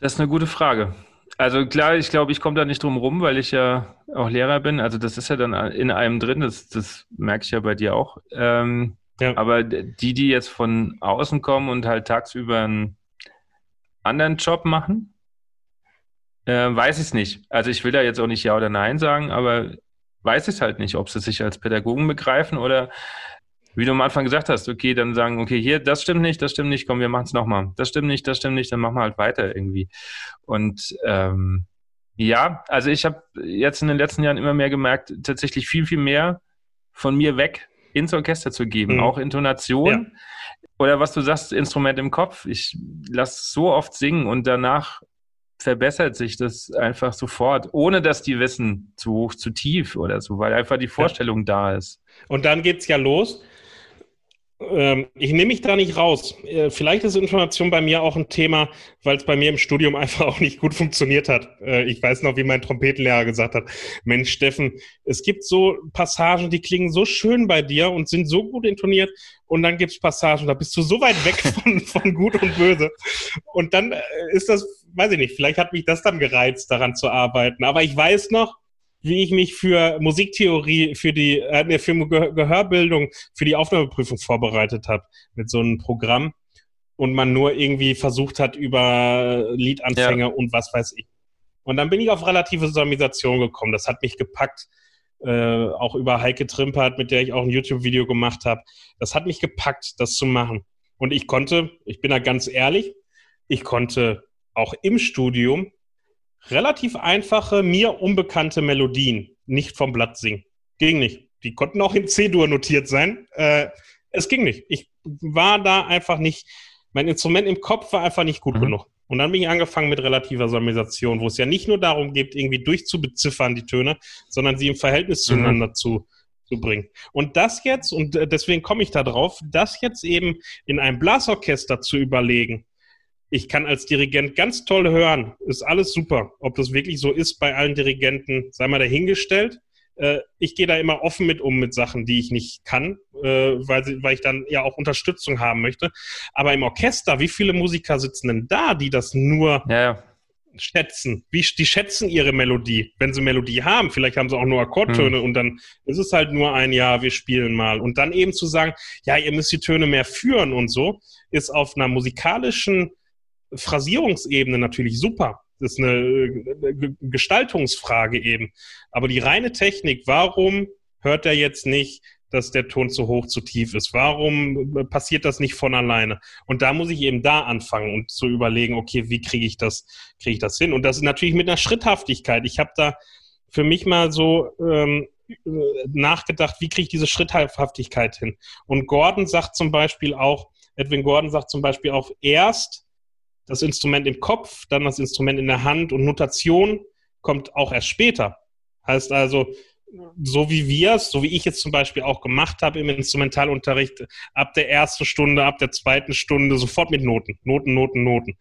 Das ist eine gute Frage. Also klar, ich glaube, ich komme da nicht drum rum, weil ich ja auch Lehrer bin. Also das ist ja dann in einem drin, das, das merke ich ja bei dir auch. Ähm, ja. Aber die, die jetzt von außen kommen und halt tagsüber ein anderen Job machen? Äh, weiß ich es nicht. Also ich will da jetzt auch nicht Ja oder Nein sagen, aber weiß ich halt nicht, ob sie sich als Pädagogen begreifen oder wie du am Anfang gesagt hast, okay, dann sagen, okay, hier, das stimmt nicht, das stimmt nicht, komm, wir machen es nochmal. Das stimmt nicht, das stimmt nicht, dann machen wir halt weiter irgendwie. Und ähm, ja, also ich habe jetzt in den letzten Jahren immer mehr gemerkt, tatsächlich viel, viel mehr von mir weg ins Orchester zu geben, mhm. auch Intonation. Ja. Oder was du sagst, Instrument im Kopf. Ich lasse so oft singen und danach verbessert sich das einfach sofort, ohne dass die wissen, zu hoch, zu tief oder so, weil einfach die Vorstellung ja. da ist. Und dann geht es ja los ich nehme mich da nicht raus. Äh, vielleicht ist Information bei mir auch ein Thema, weil es bei mir im Studium einfach auch nicht gut funktioniert hat. Äh, ich weiß noch, wie mein Trompetenlehrer gesagt hat, Mensch, Steffen, es gibt so Passagen, die klingen so schön bei dir und sind so gut intoniert und dann gibt es Passagen, da bist du so weit weg von, von gut und böse. Und dann äh, ist das, weiß ich nicht, vielleicht hat mich das dann gereizt, daran zu arbeiten. Aber ich weiß noch, wie ich mich für Musiktheorie, für die äh, für Gehörbildung, für die Aufnahmeprüfung vorbereitet habe mit so einem Programm und man nur irgendwie versucht hat über Liedanfänger ja. und was weiß ich. Und dann bin ich auf relative Sonorisation gekommen. Das hat mich gepackt. Äh, auch über Heike Trimpert, mit der ich auch ein YouTube-Video gemacht habe. Das hat mich gepackt, das zu machen. Und ich konnte, ich bin da ganz ehrlich, ich konnte auch im Studium relativ einfache, mir unbekannte Melodien nicht vom Blatt singen. Ging nicht. Die konnten auch in C-Dur notiert sein. Äh, es ging nicht. Ich war da einfach nicht, mein Instrument im Kopf war einfach nicht gut mhm. genug. Und dann bin ich angefangen mit relativer Sonorisation, wo es ja nicht nur darum geht, irgendwie durchzubeziffern, die Töne, sondern sie im Verhältnis mhm. zueinander zu, zu bringen. Und das jetzt, und äh, deswegen komme ich da drauf, das jetzt eben in einem Blasorchester zu überlegen, ich kann als Dirigent ganz toll hören, ist alles super. Ob das wirklich so ist bei allen Dirigenten, sei mal dahingestellt. Äh, ich gehe da immer offen mit um mit Sachen, die ich nicht kann, äh, weil, weil ich dann ja auch Unterstützung haben möchte. Aber im Orchester, wie viele Musiker sitzen denn da, die das nur ja, ja. schätzen? Wie, die schätzen ihre Melodie. Wenn sie Melodie haben, vielleicht haben sie auch nur Akkordtöne hm. und dann ist es halt nur ein Jahr, wir spielen mal. Und dann eben zu sagen, ja, ihr müsst die Töne mehr führen und so, ist auf einer musikalischen Phrasierungsebene natürlich super. Das ist eine Gestaltungsfrage eben. Aber die reine Technik, warum hört er jetzt nicht, dass der Ton zu hoch, zu tief ist? Warum passiert das nicht von alleine? Und da muss ich eben da anfangen und zu überlegen, okay, wie kriege ich das, kriege ich das hin? Und das ist natürlich mit einer Schritthaftigkeit. Ich habe da für mich mal so ähm, nachgedacht, wie kriege ich diese Schritthaftigkeit hin? Und Gordon sagt zum Beispiel auch, Edwin Gordon sagt zum Beispiel auch, erst das Instrument im Kopf, dann das Instrument in der Hand und Notation kommt auch erst später. Heißt also, so wie wir es, so wie ich jetzt zum Beispiel auch gemacht habe im Instrumentalunterricht, ab der ersten Stunde, ab der zweiten Stunde sofort mit Noten. Noten, Noten, Noten.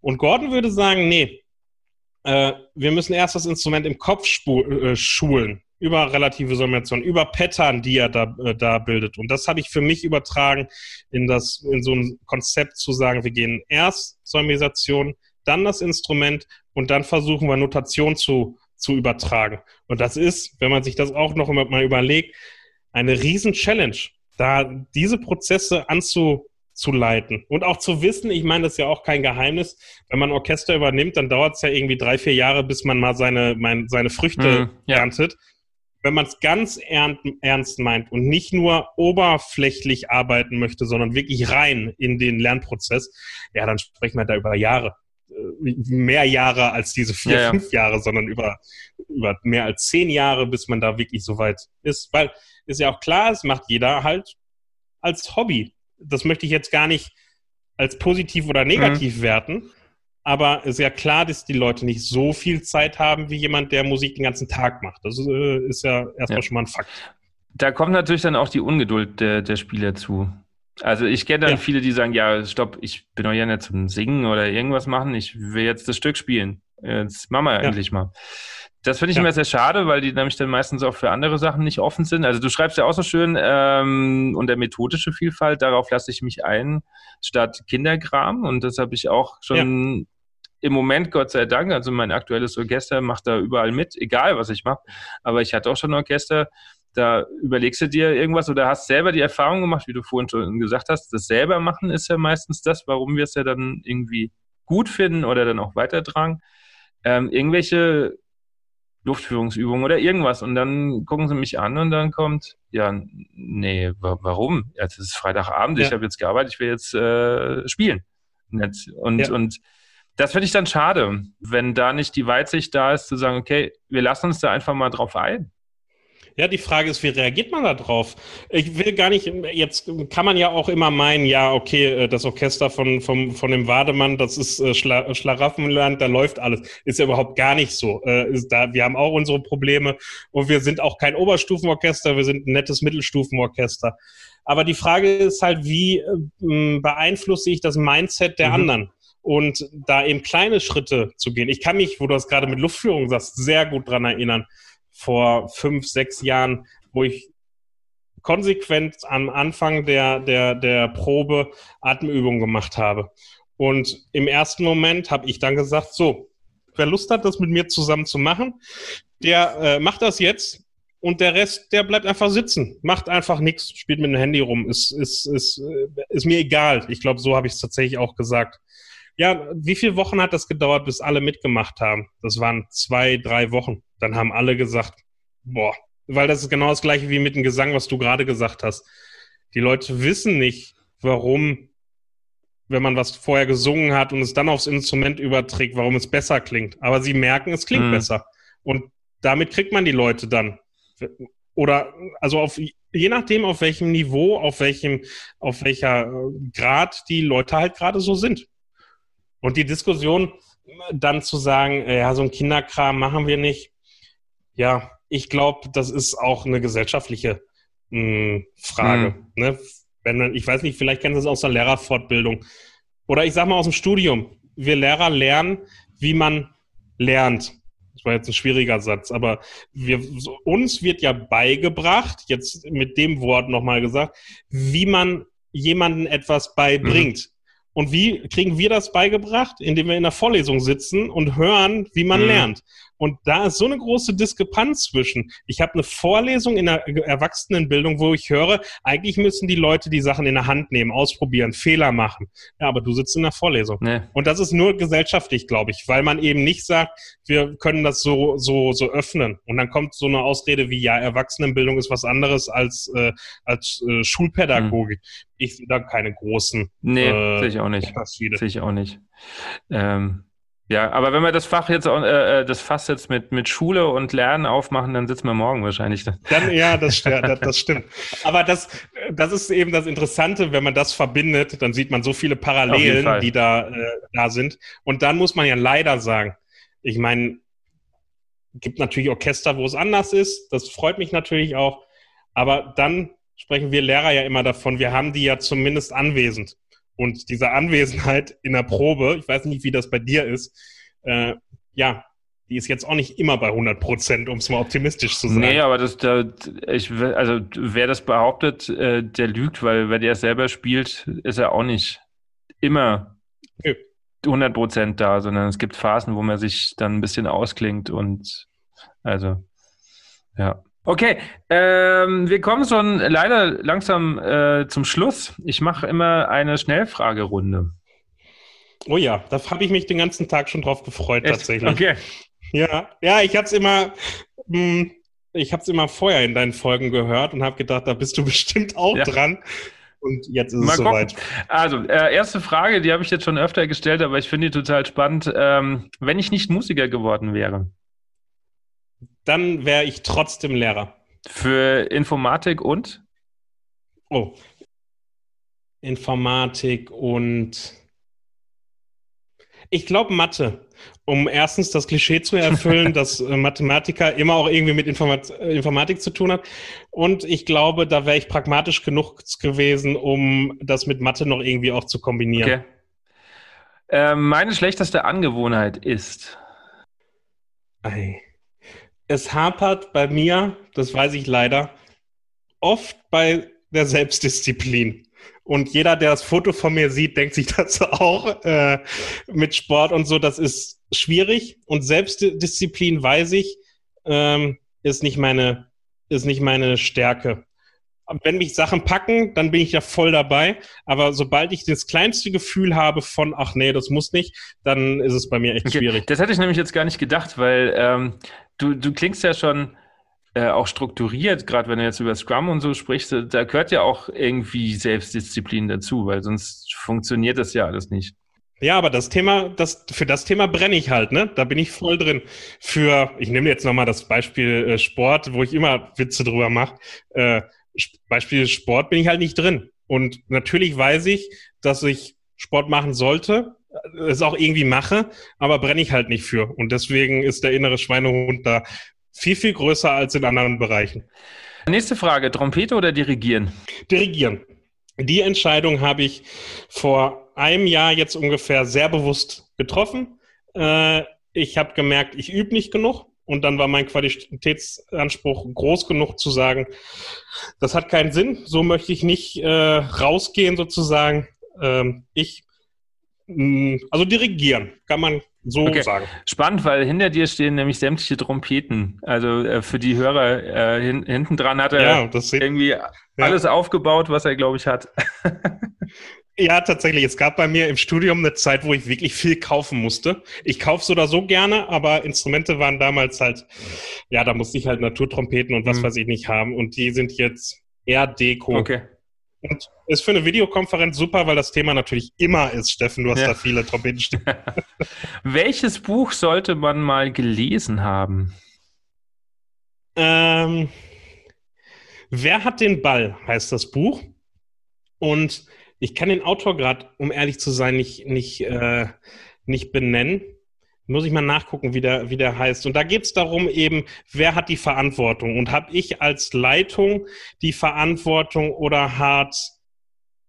Und Gordon würde sagen, nee, äh, wir müssen erst das Instrument im Kopf äh, schulen über relative Summation, über Pattern, die er da, äh, da bildet. Und das habe ich für mich übertragen in das, in so ein Konzept zu sagen, wir gehen erst Summation, dann das Instrument und dann versuchen wir Notation zu, zu übertragen. Und das ist, wenn man sich das auch noch mal überlegt, eine riesen Challenge, da diese Prozesse anzuleiten und auch zu wissen, ich meine, das ist ja auch kein Geheimnis, wenn man Orchester übernimmt, dann dauert es ja irgendwie drei, vier Jahre, bis man mal seine, mein, seine Früchte mm, ja. erntet wenn man es ganz ernst meint und nicht nur oberflächlich arbeiten möchte, sondern wirklich rein in den Lernprozess, ja, dann sprechen wir da über Jahre. Äh, mehr Jahre als diese vier, ja, ja. fünf Jahre, sondern über, über mehr als zehn Jahre, bis man da wirklich so weit ist. Weil ist ja auch klar, es macht jeder halt als Hobby. Das möchte ich jetzt gar nicht als positiv oder negativ mhm. werten. Aber es ist ja klar, dass die Leute nicht so viel Zeit haben wie jemand, der Musik den ganzen Tag macht. Das ist, äh, ist ja erstmal ja. schon mal ein Fakt. Da kommt natürlich dann auch die Ungeduld der, der Spieler zu. Also ich kenne dann ja. viele, die sagen, ja, stopp, ich bin doch ja nicht zum Singen oder irgendwas machen, ich will jetzt das Stück spielen. Jetzt machen wir ja. endlich mal. Das finde ich ja. immer sehr schade, weil die nämlich dann meistens auch für andere Sachen nicht offen sind. Also du schreibst ja auch so schön, ähm, unter methodische Vielfalt, darauf lasse ich mich ein, statt Kinderkram. Und das habe ich auch schon im Moment, Gott sei Dank, also mein aktuelles Orchester macht da überall mit, egal was ich mache. Aber ich hatte auch schon ein Orchester, da überlegst du dir irgendwas oder hast selber die Erfahrung gemacht, wie du vorhin schon gesagt hast, das selber machen ist ja meistens das, warum wir es ja dann irgendwie gut finden oder dann auch weitertragen. Ähm, irgendwelche Luftführungsübung oder irgendwas. Und dann gucken sie mich an und dann kommt, ja, nee, wa warum? Ja, es ist Freitagabend, ja. ich habe jetzt gearbeitet, ich will jetzt äh, spielen. Und, ja. und das finde ich dann schade, wenn da nicht die Weitsicht da ist, zu sagen, okay, wir lassen uns da einfach mal drauf ein. Ja, die Frage ist, wie reagiert man da drauf? Ich will gar nicht, jetzt kann man ja auch immer meinen, ja, okay, äh, das Orchester von, von, von dem Wademann, das ist äh, Schla Schlaraffenland, da läuft alles. Ist ja überhaupt gar nicht so. Äh, da, wir haben auch unsere Probleme und wir sind auch kein Oberstufenorchester, wir sind ein nettes Mittelstufenorchester. Aber die Frage ist halt, wie beeinflusse ich das Mindset der mhm. anderen? Und da eben kleine Schritte zu gehen. Ich kann mich, wo du das gerade mit Luftführung sagst, sehr gut dran erinnern vor fünf, sechs Jahren, wo ich konsequent am Anfang der, der, der Probe Atemübungen gemacht habe. Und im ersten Moment habe ich dann gesagt, so, wer Lust hat, das mit mir zusammen zu machen, der äh, macht das jetzt und der Rest, der bleibt einfach sitzen, macht einfach nichts, spielt mit dem Handy rum, ist, ist, ist, äh, ist mir egal. Ich glaube, so habe ich es tatsächlich auch gesagt. Ja, wie viele Wochen hat das gedauert, bis alle mitgemacht haben? Das waren zwei, drei Wochen. Dann haben alle gesagt, boah, weil das ist genau das gleiche wie mit dem Gesang, was du gerade gesagt hast. Die Leute wissen nicht, warum, wenn man was vorher gesungen hat und es dann aufs Instrument überträgt, warum es besser klingt. Aber sie merken, es klingt mhm. besser. Und damit kriegt man die Leute dann. Oder, also auf, je nachdem, auf welchem Niveau, auf welchem, auf welcher Grad die Leute halt gerade so sind. Und die Diskussion dann zu sagen, äh, ja, so ein Kinderkram machen wir nicht. Ja, ich glaube, das ist auch eine gesellschaftliche mh, hm, Frage. Mhm. Ne? Wenn man, ich weiß nicht, vielleicht kennen Sie es aus der Lehrerfortbildung. Oder ich sage mal aus dem Studium. Wir Lehrer lernen, wie man lernt. Das war jetzt ein schwieriger Satz, aber wir, uns wird ja beigebracht, jetzt mit dem Wort nochmal gesagt, wie man jemanden etwas beibringt. Mhm. Und wie kriegen wir das beigebracht? Indem wir in der Vorlesung sitzen und hören, wie man mhm. lernt. Und da ist so eine große Diskrepanz zwischen. Ich habe eine Vorlesung in der Erwachsenenbildung, wo ich höre, eigentlich müssen die Leute die Sachen in der Hand nehmen, ausprobieren, Fehler machen. Ja, aber du sitzt in der Vorlesung. Nee. Und das ist nur gesellschaftlich, glaube ich, weil man eben nicht sagt, wir können das so, so, so öffnen. Und dann kommt so eine Ausrede wie, ja, Erwachsenenbildung ist was anderes als, äh, als äh, Schulpädagogik. Mhm. Ich sehe da keine großen. Nee, äh, sehe ich auch nicht. Sehe ich auch nicht. Ähm, ja, aber wenn wir das Fach jetzt, äh, äh, das Fass jetzt mit, mit Schule und Lernen aufmachen, dann sitzen wir morgen wahrscheinlich. Dann, ja, das, das, das stimmt. Aber das, das ist eben das Interessante, wenn man das verbindet, dann sieht man so viele Parallelen, die da, äh, da sind. Und dann muss man ja leider sagen, ich meine, gibt natürlich Orchester, wo es anders ist. Das freut mich natürlich auch. Aber dann sprechen wir Lehrer ja immer davon, wir haben die ja zumindest anwesend. Und diese Anwesenheit in der Probe, ich weiß nicht, wie das bei dir ist, äh, ja, die ist jetzt auch nicht immer bei 100 Prozent, um es mal optimistisch zu sagen. Nee, aber das, da, ich, also wer das behauptet, äh, der lügt, weil wenn der selber spielt, ist er auch nicht immer okay. 100 Prozent da, sondern es gibt Phasen, wo man sich dann ein bisschen ausklingt und also, ja. Okay, ähm, wir kommen schon leider langsam äh, zum Schluss. Ich mache immer eine Schnellfragerunde. Oh ja, da habe ich mich den ganzen Tag schon drauf gefreut, Echt? tatsächlich. Okay. Ja, ja, ich habe es immer, mh, hm, ich habe es immer vorher in deinen Folgen gehört und habe gedacht, da bist du bestimmt auch ja. dran. Und jetzt ist Mal es soweit. Also, äh, erste Frage, die habe ich jetzt schon öfter gestellt, aber ich finde die total spannend. Ähm, wenn ich nicht Musiker geworden wäre, dann wäre ich trotzdem Lehrer. Für Informatik und? Oh. Informatik und ich glaube Mathe, um erstens das Klischee zu erfüllen, dass äh, Mathematiker immer auch irgendwie mit Informat äh, Informatik zu tun hat. Und ich glaube, da wäre ich pragmatisch genug gewesen, um das mit Mathe noch irgendwie auch zu kombinieren. Okay. Äh, meine schlechteste Angewohnheit ist. Ei es hapert bei mir, das weiß ich leider, oft bei der Selbstdisziplin. Und jeder, der das Foto von mir sieht, denkt sich das auch äh, mit Sport und so. Das ist schwierig. Und Selbstdisziplin, weiß ich, ähm, ist, nicht meine, ist nicht meine Stärke. Wenn mich Sachen packen, dann bin ich ja voll dabei. Aber sobald ich das kleinste Gefühl habe von, ach nee, das muss nicht, dann ist es bei mir echt okay. schwierig. Das hätte ich nämlich jetzt gar nicht gedacht, weil ähm, du, du klingst ja schon äh, auch strukturiert, gerade wenn du jetzt über Scrum und so sprichst, da gehört ja auch irgendwie Selbstdisziplin dazu, weil sonst funktioniert das ja alles nicht. Ja, aber das Thema, das, für das Thema brenne ich halt, ne? Da bin ich voll drin. Für, ich nehme jetzt nochmal das Beispiel äh, Sport, wo ich immer Witze drüber mache. Äh, Beispiel Sport bin ich halt nicht drin. Und natürlich weiß ich, dass ich Sport machen sollte, äh, es auch irgendwie mache, aber brenne ich halt nicht für. Und deswegen ist der innere Schweinehund da viel, viel größer als in anderen Bereichen. Nächste Frage, Trompete oder Dirigieren? Dirigieren. Die Entscheidung habe ich vor einem Jahr jetzt ungefähr sehr bewusst getroffen. Äh, ich habe gemerkt, ich übe nicht genug. Und dann war mein Qualitätsanspruch groß genug zu sagen, das hat keinen Sinn, so möchte ich nicht äh, rausgehen sozusagen. Ähm, ich, also dirigieren, kann man so okay. sagen. Spannend, weil hinter dir stehen nämlich sämtliche Trompeten. Also äh, für die Hörer äh, hin, hinten dran hat er ja, irgendwie ja. alles aufgebaut, was er, glaube ich, hat. Ja, tatsächlich. Es gab bei mir im Studium eine Zeit, wo ich wirklich viel kaufen musste. Ich kaufe so oder so gerne, aber Instrumente waren damals halt, ja, da musste ich halt Naturtrompeten und was mhm. weiß ich nicht haben. Und die sind jetzt eher Deko. Okay. Und ist für eine Videokonferenz super, weil das Thema natürlich immer ist, Steffen. Du hast ja. da viele Trompeten stehen. Welches Buch sollte man mal gelesen haben? Ähm, Wer hat den Ball, heißt das Buch. Und ich kann den Autor gerade, um ehrlich zu sein, nicht, nicht, äh, nicht benennen. Muss ich mal nachgucken, wie der, wie der heißt. Und da geht es darum eben, wer hat die Verantwortung? Und habe ich als Leitung die Verantwortung oder hat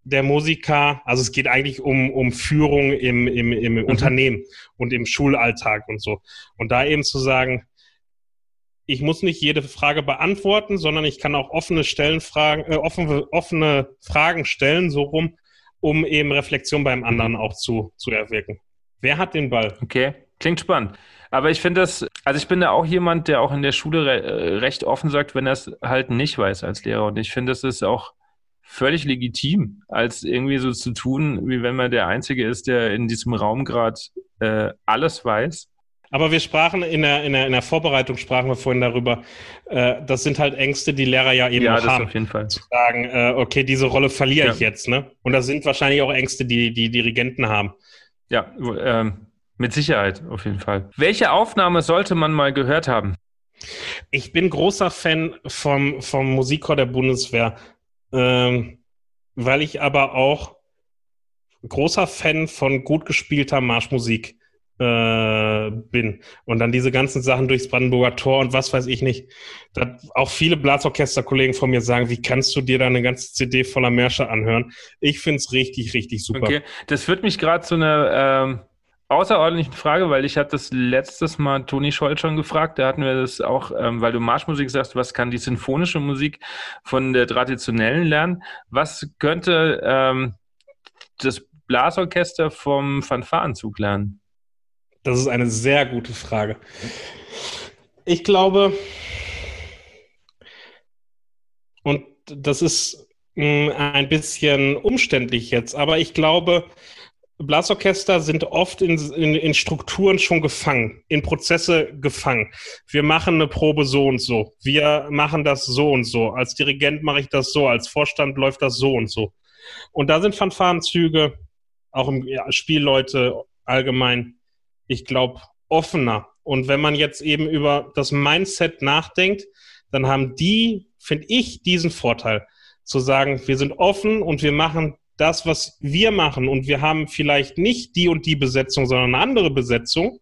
der Musiker, also es geht eigentlich um, um Führung im, im, im mhm. Unternehmen und im Schulalltag und so. Und da eben zu sagen, ich muss nicht jede Frage beantworten, sondern ich kann auch offene Stellenfragen, äh, offene, offene Fragen stellen, so rum, um eben Reflexion beim anderen auch zu, zu erwirken. Wer hat den Ball? Okay, klingt spannend. Aber ich finde das, also ich bin da auch jemand, der auch in der Schule re äh, recht offen sagt, wenn er es halt nicht weiß als Lehrer. Und ich finde, das ist auch völlig legitim, als irgendwie so zu tun, wie wenn man der Einzige ist, der in diesem Raum gerade äh, alles weiß aber wir sprachen in der, in der, in der Vorbereitung, sprachen wir vorhin darüber, äh, das sind halt Ängste, die Lehrer ja eben ja, auch haben. Auf jeden Fall. Zu sagen, äh, okay, diese Rolle verliere ja. ich jetzt, ne? Und das sind wahrscheinlich auch Ängste, die die Dirigenten haben. Ja, ähm, mit Sicherheit, auf jeden Fall. Welche Aufnahme sollte man mal gehört haben? Ich bin großer Fan vom, vom Musikchor der Bundeswehr, ähm, weil ich aber auch großer Fan von gut gespielter Marschmusik äh, bin. Und dann diese ganzen Sachen durchs Brandenburger Tor und was weiß ich nicht. Auch viele Blasorchesterkollegen von mir sagen, wie kannst du dir da eine ganze CD voller Märsche anhören? Ich finde es richtig, richtig super. Okay, das führt mich gerade zu einer ähm, außerordentlichen Frage, weil ich hatte das letztes Mal Toni Scholl schon gefragt. Da hatten wir das auch, ähm, weil du Marschmusik sagst, was kann die sinfonische Musik von der traditionellen lernen? Was könnte ähm, das Blasorchester vom Fanfarenzug lernen? Das ist eine sehr gute Frage. Ich glaube, und das ist mh, hm, ein bisschen umständlich jetzt, aber ich glaube, Blasorchester sind oft in, in, in, Strukturen schon gefangen, in Prozesse gefangen. Wir machen eine Probe so und so. Wir machen das so und so. Als Dirigent mache ich das so. Als Vorstand läuft das so und so. Und da sind Fanfarenzüge, auch im ja, Spielleute allgemein ich glaube, offener. Und wenn man jetzt eben über das Mindset nachdenkt, dann haben die, finde ich, diesen Vorteil zu sagen, wir sind offen und wir machen das, was wir machen und wir haben vielleicht nicht die und die Besetzung, sondern eine andere Besetzung.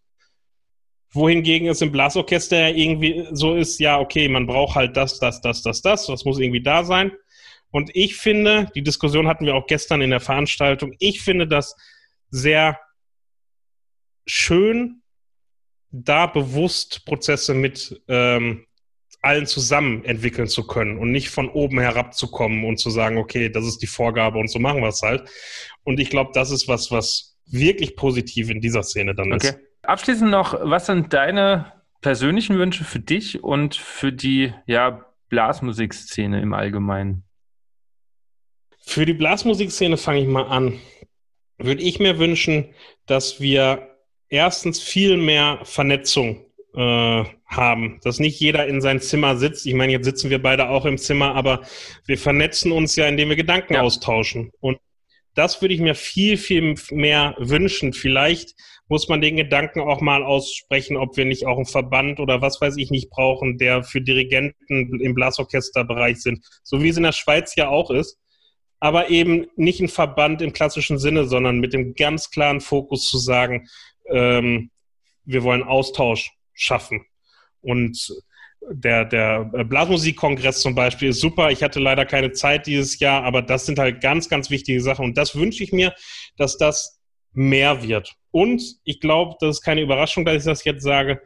Wohingegen es im Blasorchester ja irgendwie so ist, ja, okay, man braucht halt das, das, das, das, das, das muss irgendwie da sein. Und ich finde, die Diskussion hatten wir auch gestern in der Veranstaltung, ich finde das sehr schön, da bewusst Prozesse mit ähm, allen zusammen entwickeln zu können und nicht von oben herabzukommen und zu sagen, okay, das ist die Vorgabe und so machen wir es halt. Und ich glaube, das ist was, was wirklich positiv in dieser Szene dann okay. ist. Abschließend noch, was sind deine persönlichen Wünsche für dich und für die ja, Blasmusikszene im Allgemeinen? Für die Blasmusikszene fange ich mal an. Würde ich mir wünschen, dass wir erstens viel mehr Vernetzung äh, haben, dass nicht jeder in sein Zimmer sitzt. Ich meine, jetzt sitzen wir beide auch im Zimmer, aber wir vernetzen uns ja, indem wir Gedanken ja. austauschen. Und das würde ich mir viel, viel mehr wünschen. Vielleicht muss man den Gedanken auch mal aussprechen, ob wir nicht auch einen Verband oder was weiß ich nicht brauchen, der für Dirigenten im Blasorchesterbereich sind, so wie es in der Schweiz ja auch ist. Aber eben nicht ein Verband im klassischen Sinne, sondern mit dem ganz klaren Fokus zu sagen, ähm, wir wollen Austausch schaffen. Und der, der Blasmusikkongress zum Beispiel ist super. Ich hatte leider keine Zeit dieses Jahr, aber das sind halt ganz, ganz wichtige Sachen. Und das wünsche ich mir, dass das mehr wird. Und ich glaube, das ist keine Überraschung, dass ich das jetzt sage.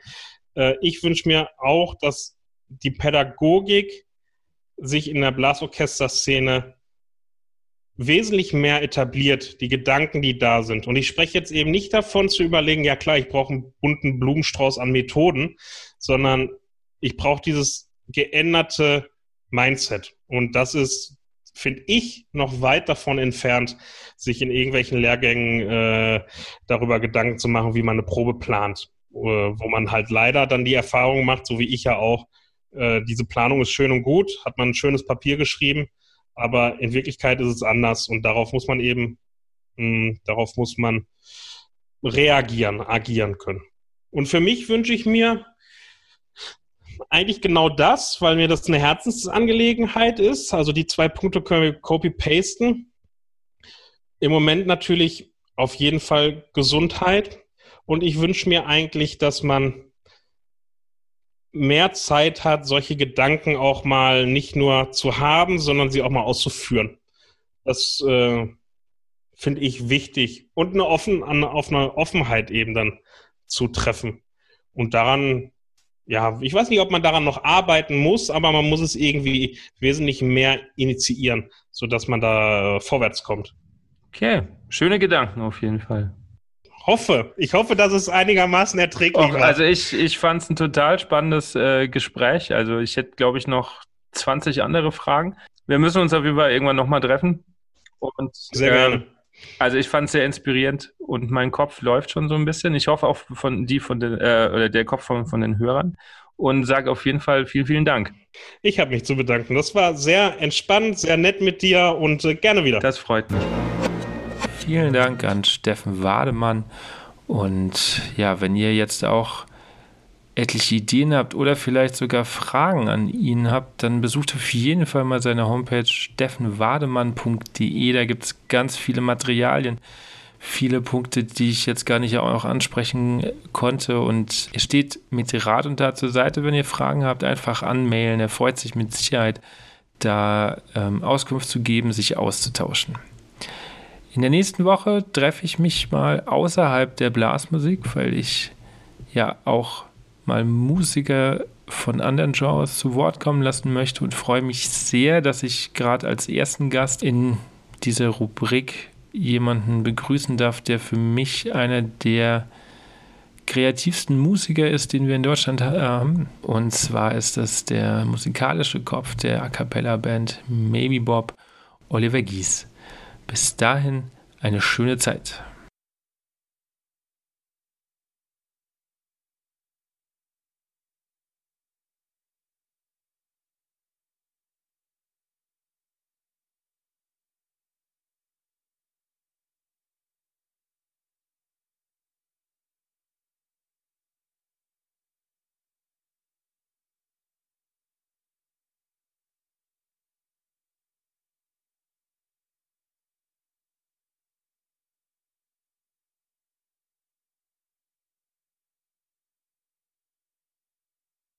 Äh, ich wünsche mir auch, dass die Pädagogik sich in der Blasorchester-Szene wesentlich mehr etabliert, die Gedanken, die da sind. Und ich spreche jetzt eben nicht davon zu überlegen, ja klar, ich brauche einen bunten Blumenstrauß an Methoden, sondern ich brauche dieses geänderte Mindset. Und das ist, finde ich, noch weit davon entfernt, sich in irgendwelchen Lehrgängen äh, darüber Gedanken zu machen, wie man eine Probe plant. Äh, wo man halt leider dann die Erfahrung macht, so wie ich ja auch, äh, diese Planung ist schön und gut, hat man ein schönes Papier geschrieben, aber in Wirklichkeit ist es anders und darauf muss man eben, mh, hm, darauf muss man reagieren, agieren können. Und für mich wünsche ich mir, eigentlich genau das, weil mir das eine Herzensangelegenheit ist. Also die zwei Punkte können wir copy-pasten. Im Moment natürlich auf jeden Fall Gesundheit. Und ich wünsche mir eigentlich, dass man mehr Zeit hat, solche Gedanken auch mal nicht nur zu haben, sondern sie auch mal auszuführen. Das äh, finde ich wichtig. Und eine offen, auf eine Offenheit eben dann zu treffen. Und daran ja, ich weiß nicht, ob man daran noch arbeiten muss, aber man muss es irgendwie wesentlich mehr initiieren, sodass man da vorwärts kommt. Okay, schöne Gedanken auf jeden Fall. Hoffe. Ich hoffe, dass es einigermaßen erträglich Och, war. Also ich, ich fand es ein total spannendes äh, Gespräch. Also ich hätte, glaube ich, noch 20 andere Fragen. Wir müssen uns auf jeden Fall irgendwann nochmal treffen. Und, Sehr gerne. Äh, also ich fand es sehr inspirierend und mein Kopf läuft schon so ein bisschen. Ich hoffe auch von die von den äh, oder der Kopf von, von den Hörern und sage auf jeden Fall vielen, vielen Dank. Ich habe mich zu bedanken. Das war sehr entspannt, sehr nett mit dir und äh, gerne wieder. Das freut mich. Vielen Dank an Steffen Wademann. Und ja, wenn ihr jetzt auch etliche Ideen habt oder vielleicht sogar Fragen an ihn habt, dann besucht auf jeden Fall mal seine Homepage steffenwademann.de. Da gibt es ganz viele Materialien, viele Punkte, die ich jetzt gar nicht auch ansprechen konnte. Und er steht mit Rat und Tat zur Seite, wenn ihr Fragen habt, einfach anmailen. Er freut sich mit Sicherheit, da ähm, Auskunft zu geben, sich auszutauschen. In der nächsten Woche treffe ich mich mal außerhalb der Blasmusik, weil ich ja auch mal Musiker von anderen Genres zu Wort kommen lassen möchte und freue mich sehr, dass ich gerade als ersten Gast in dieser Rubrik jemanden begrüßen darf, der für mich einer der kreativsten Musiker ist, den wir in Deutschland haben. Und zwar ist das der musikalische Kopf der A Cappella Band Maybe Bob, Oliver Gies. Bis dahin eine schöne Zeit.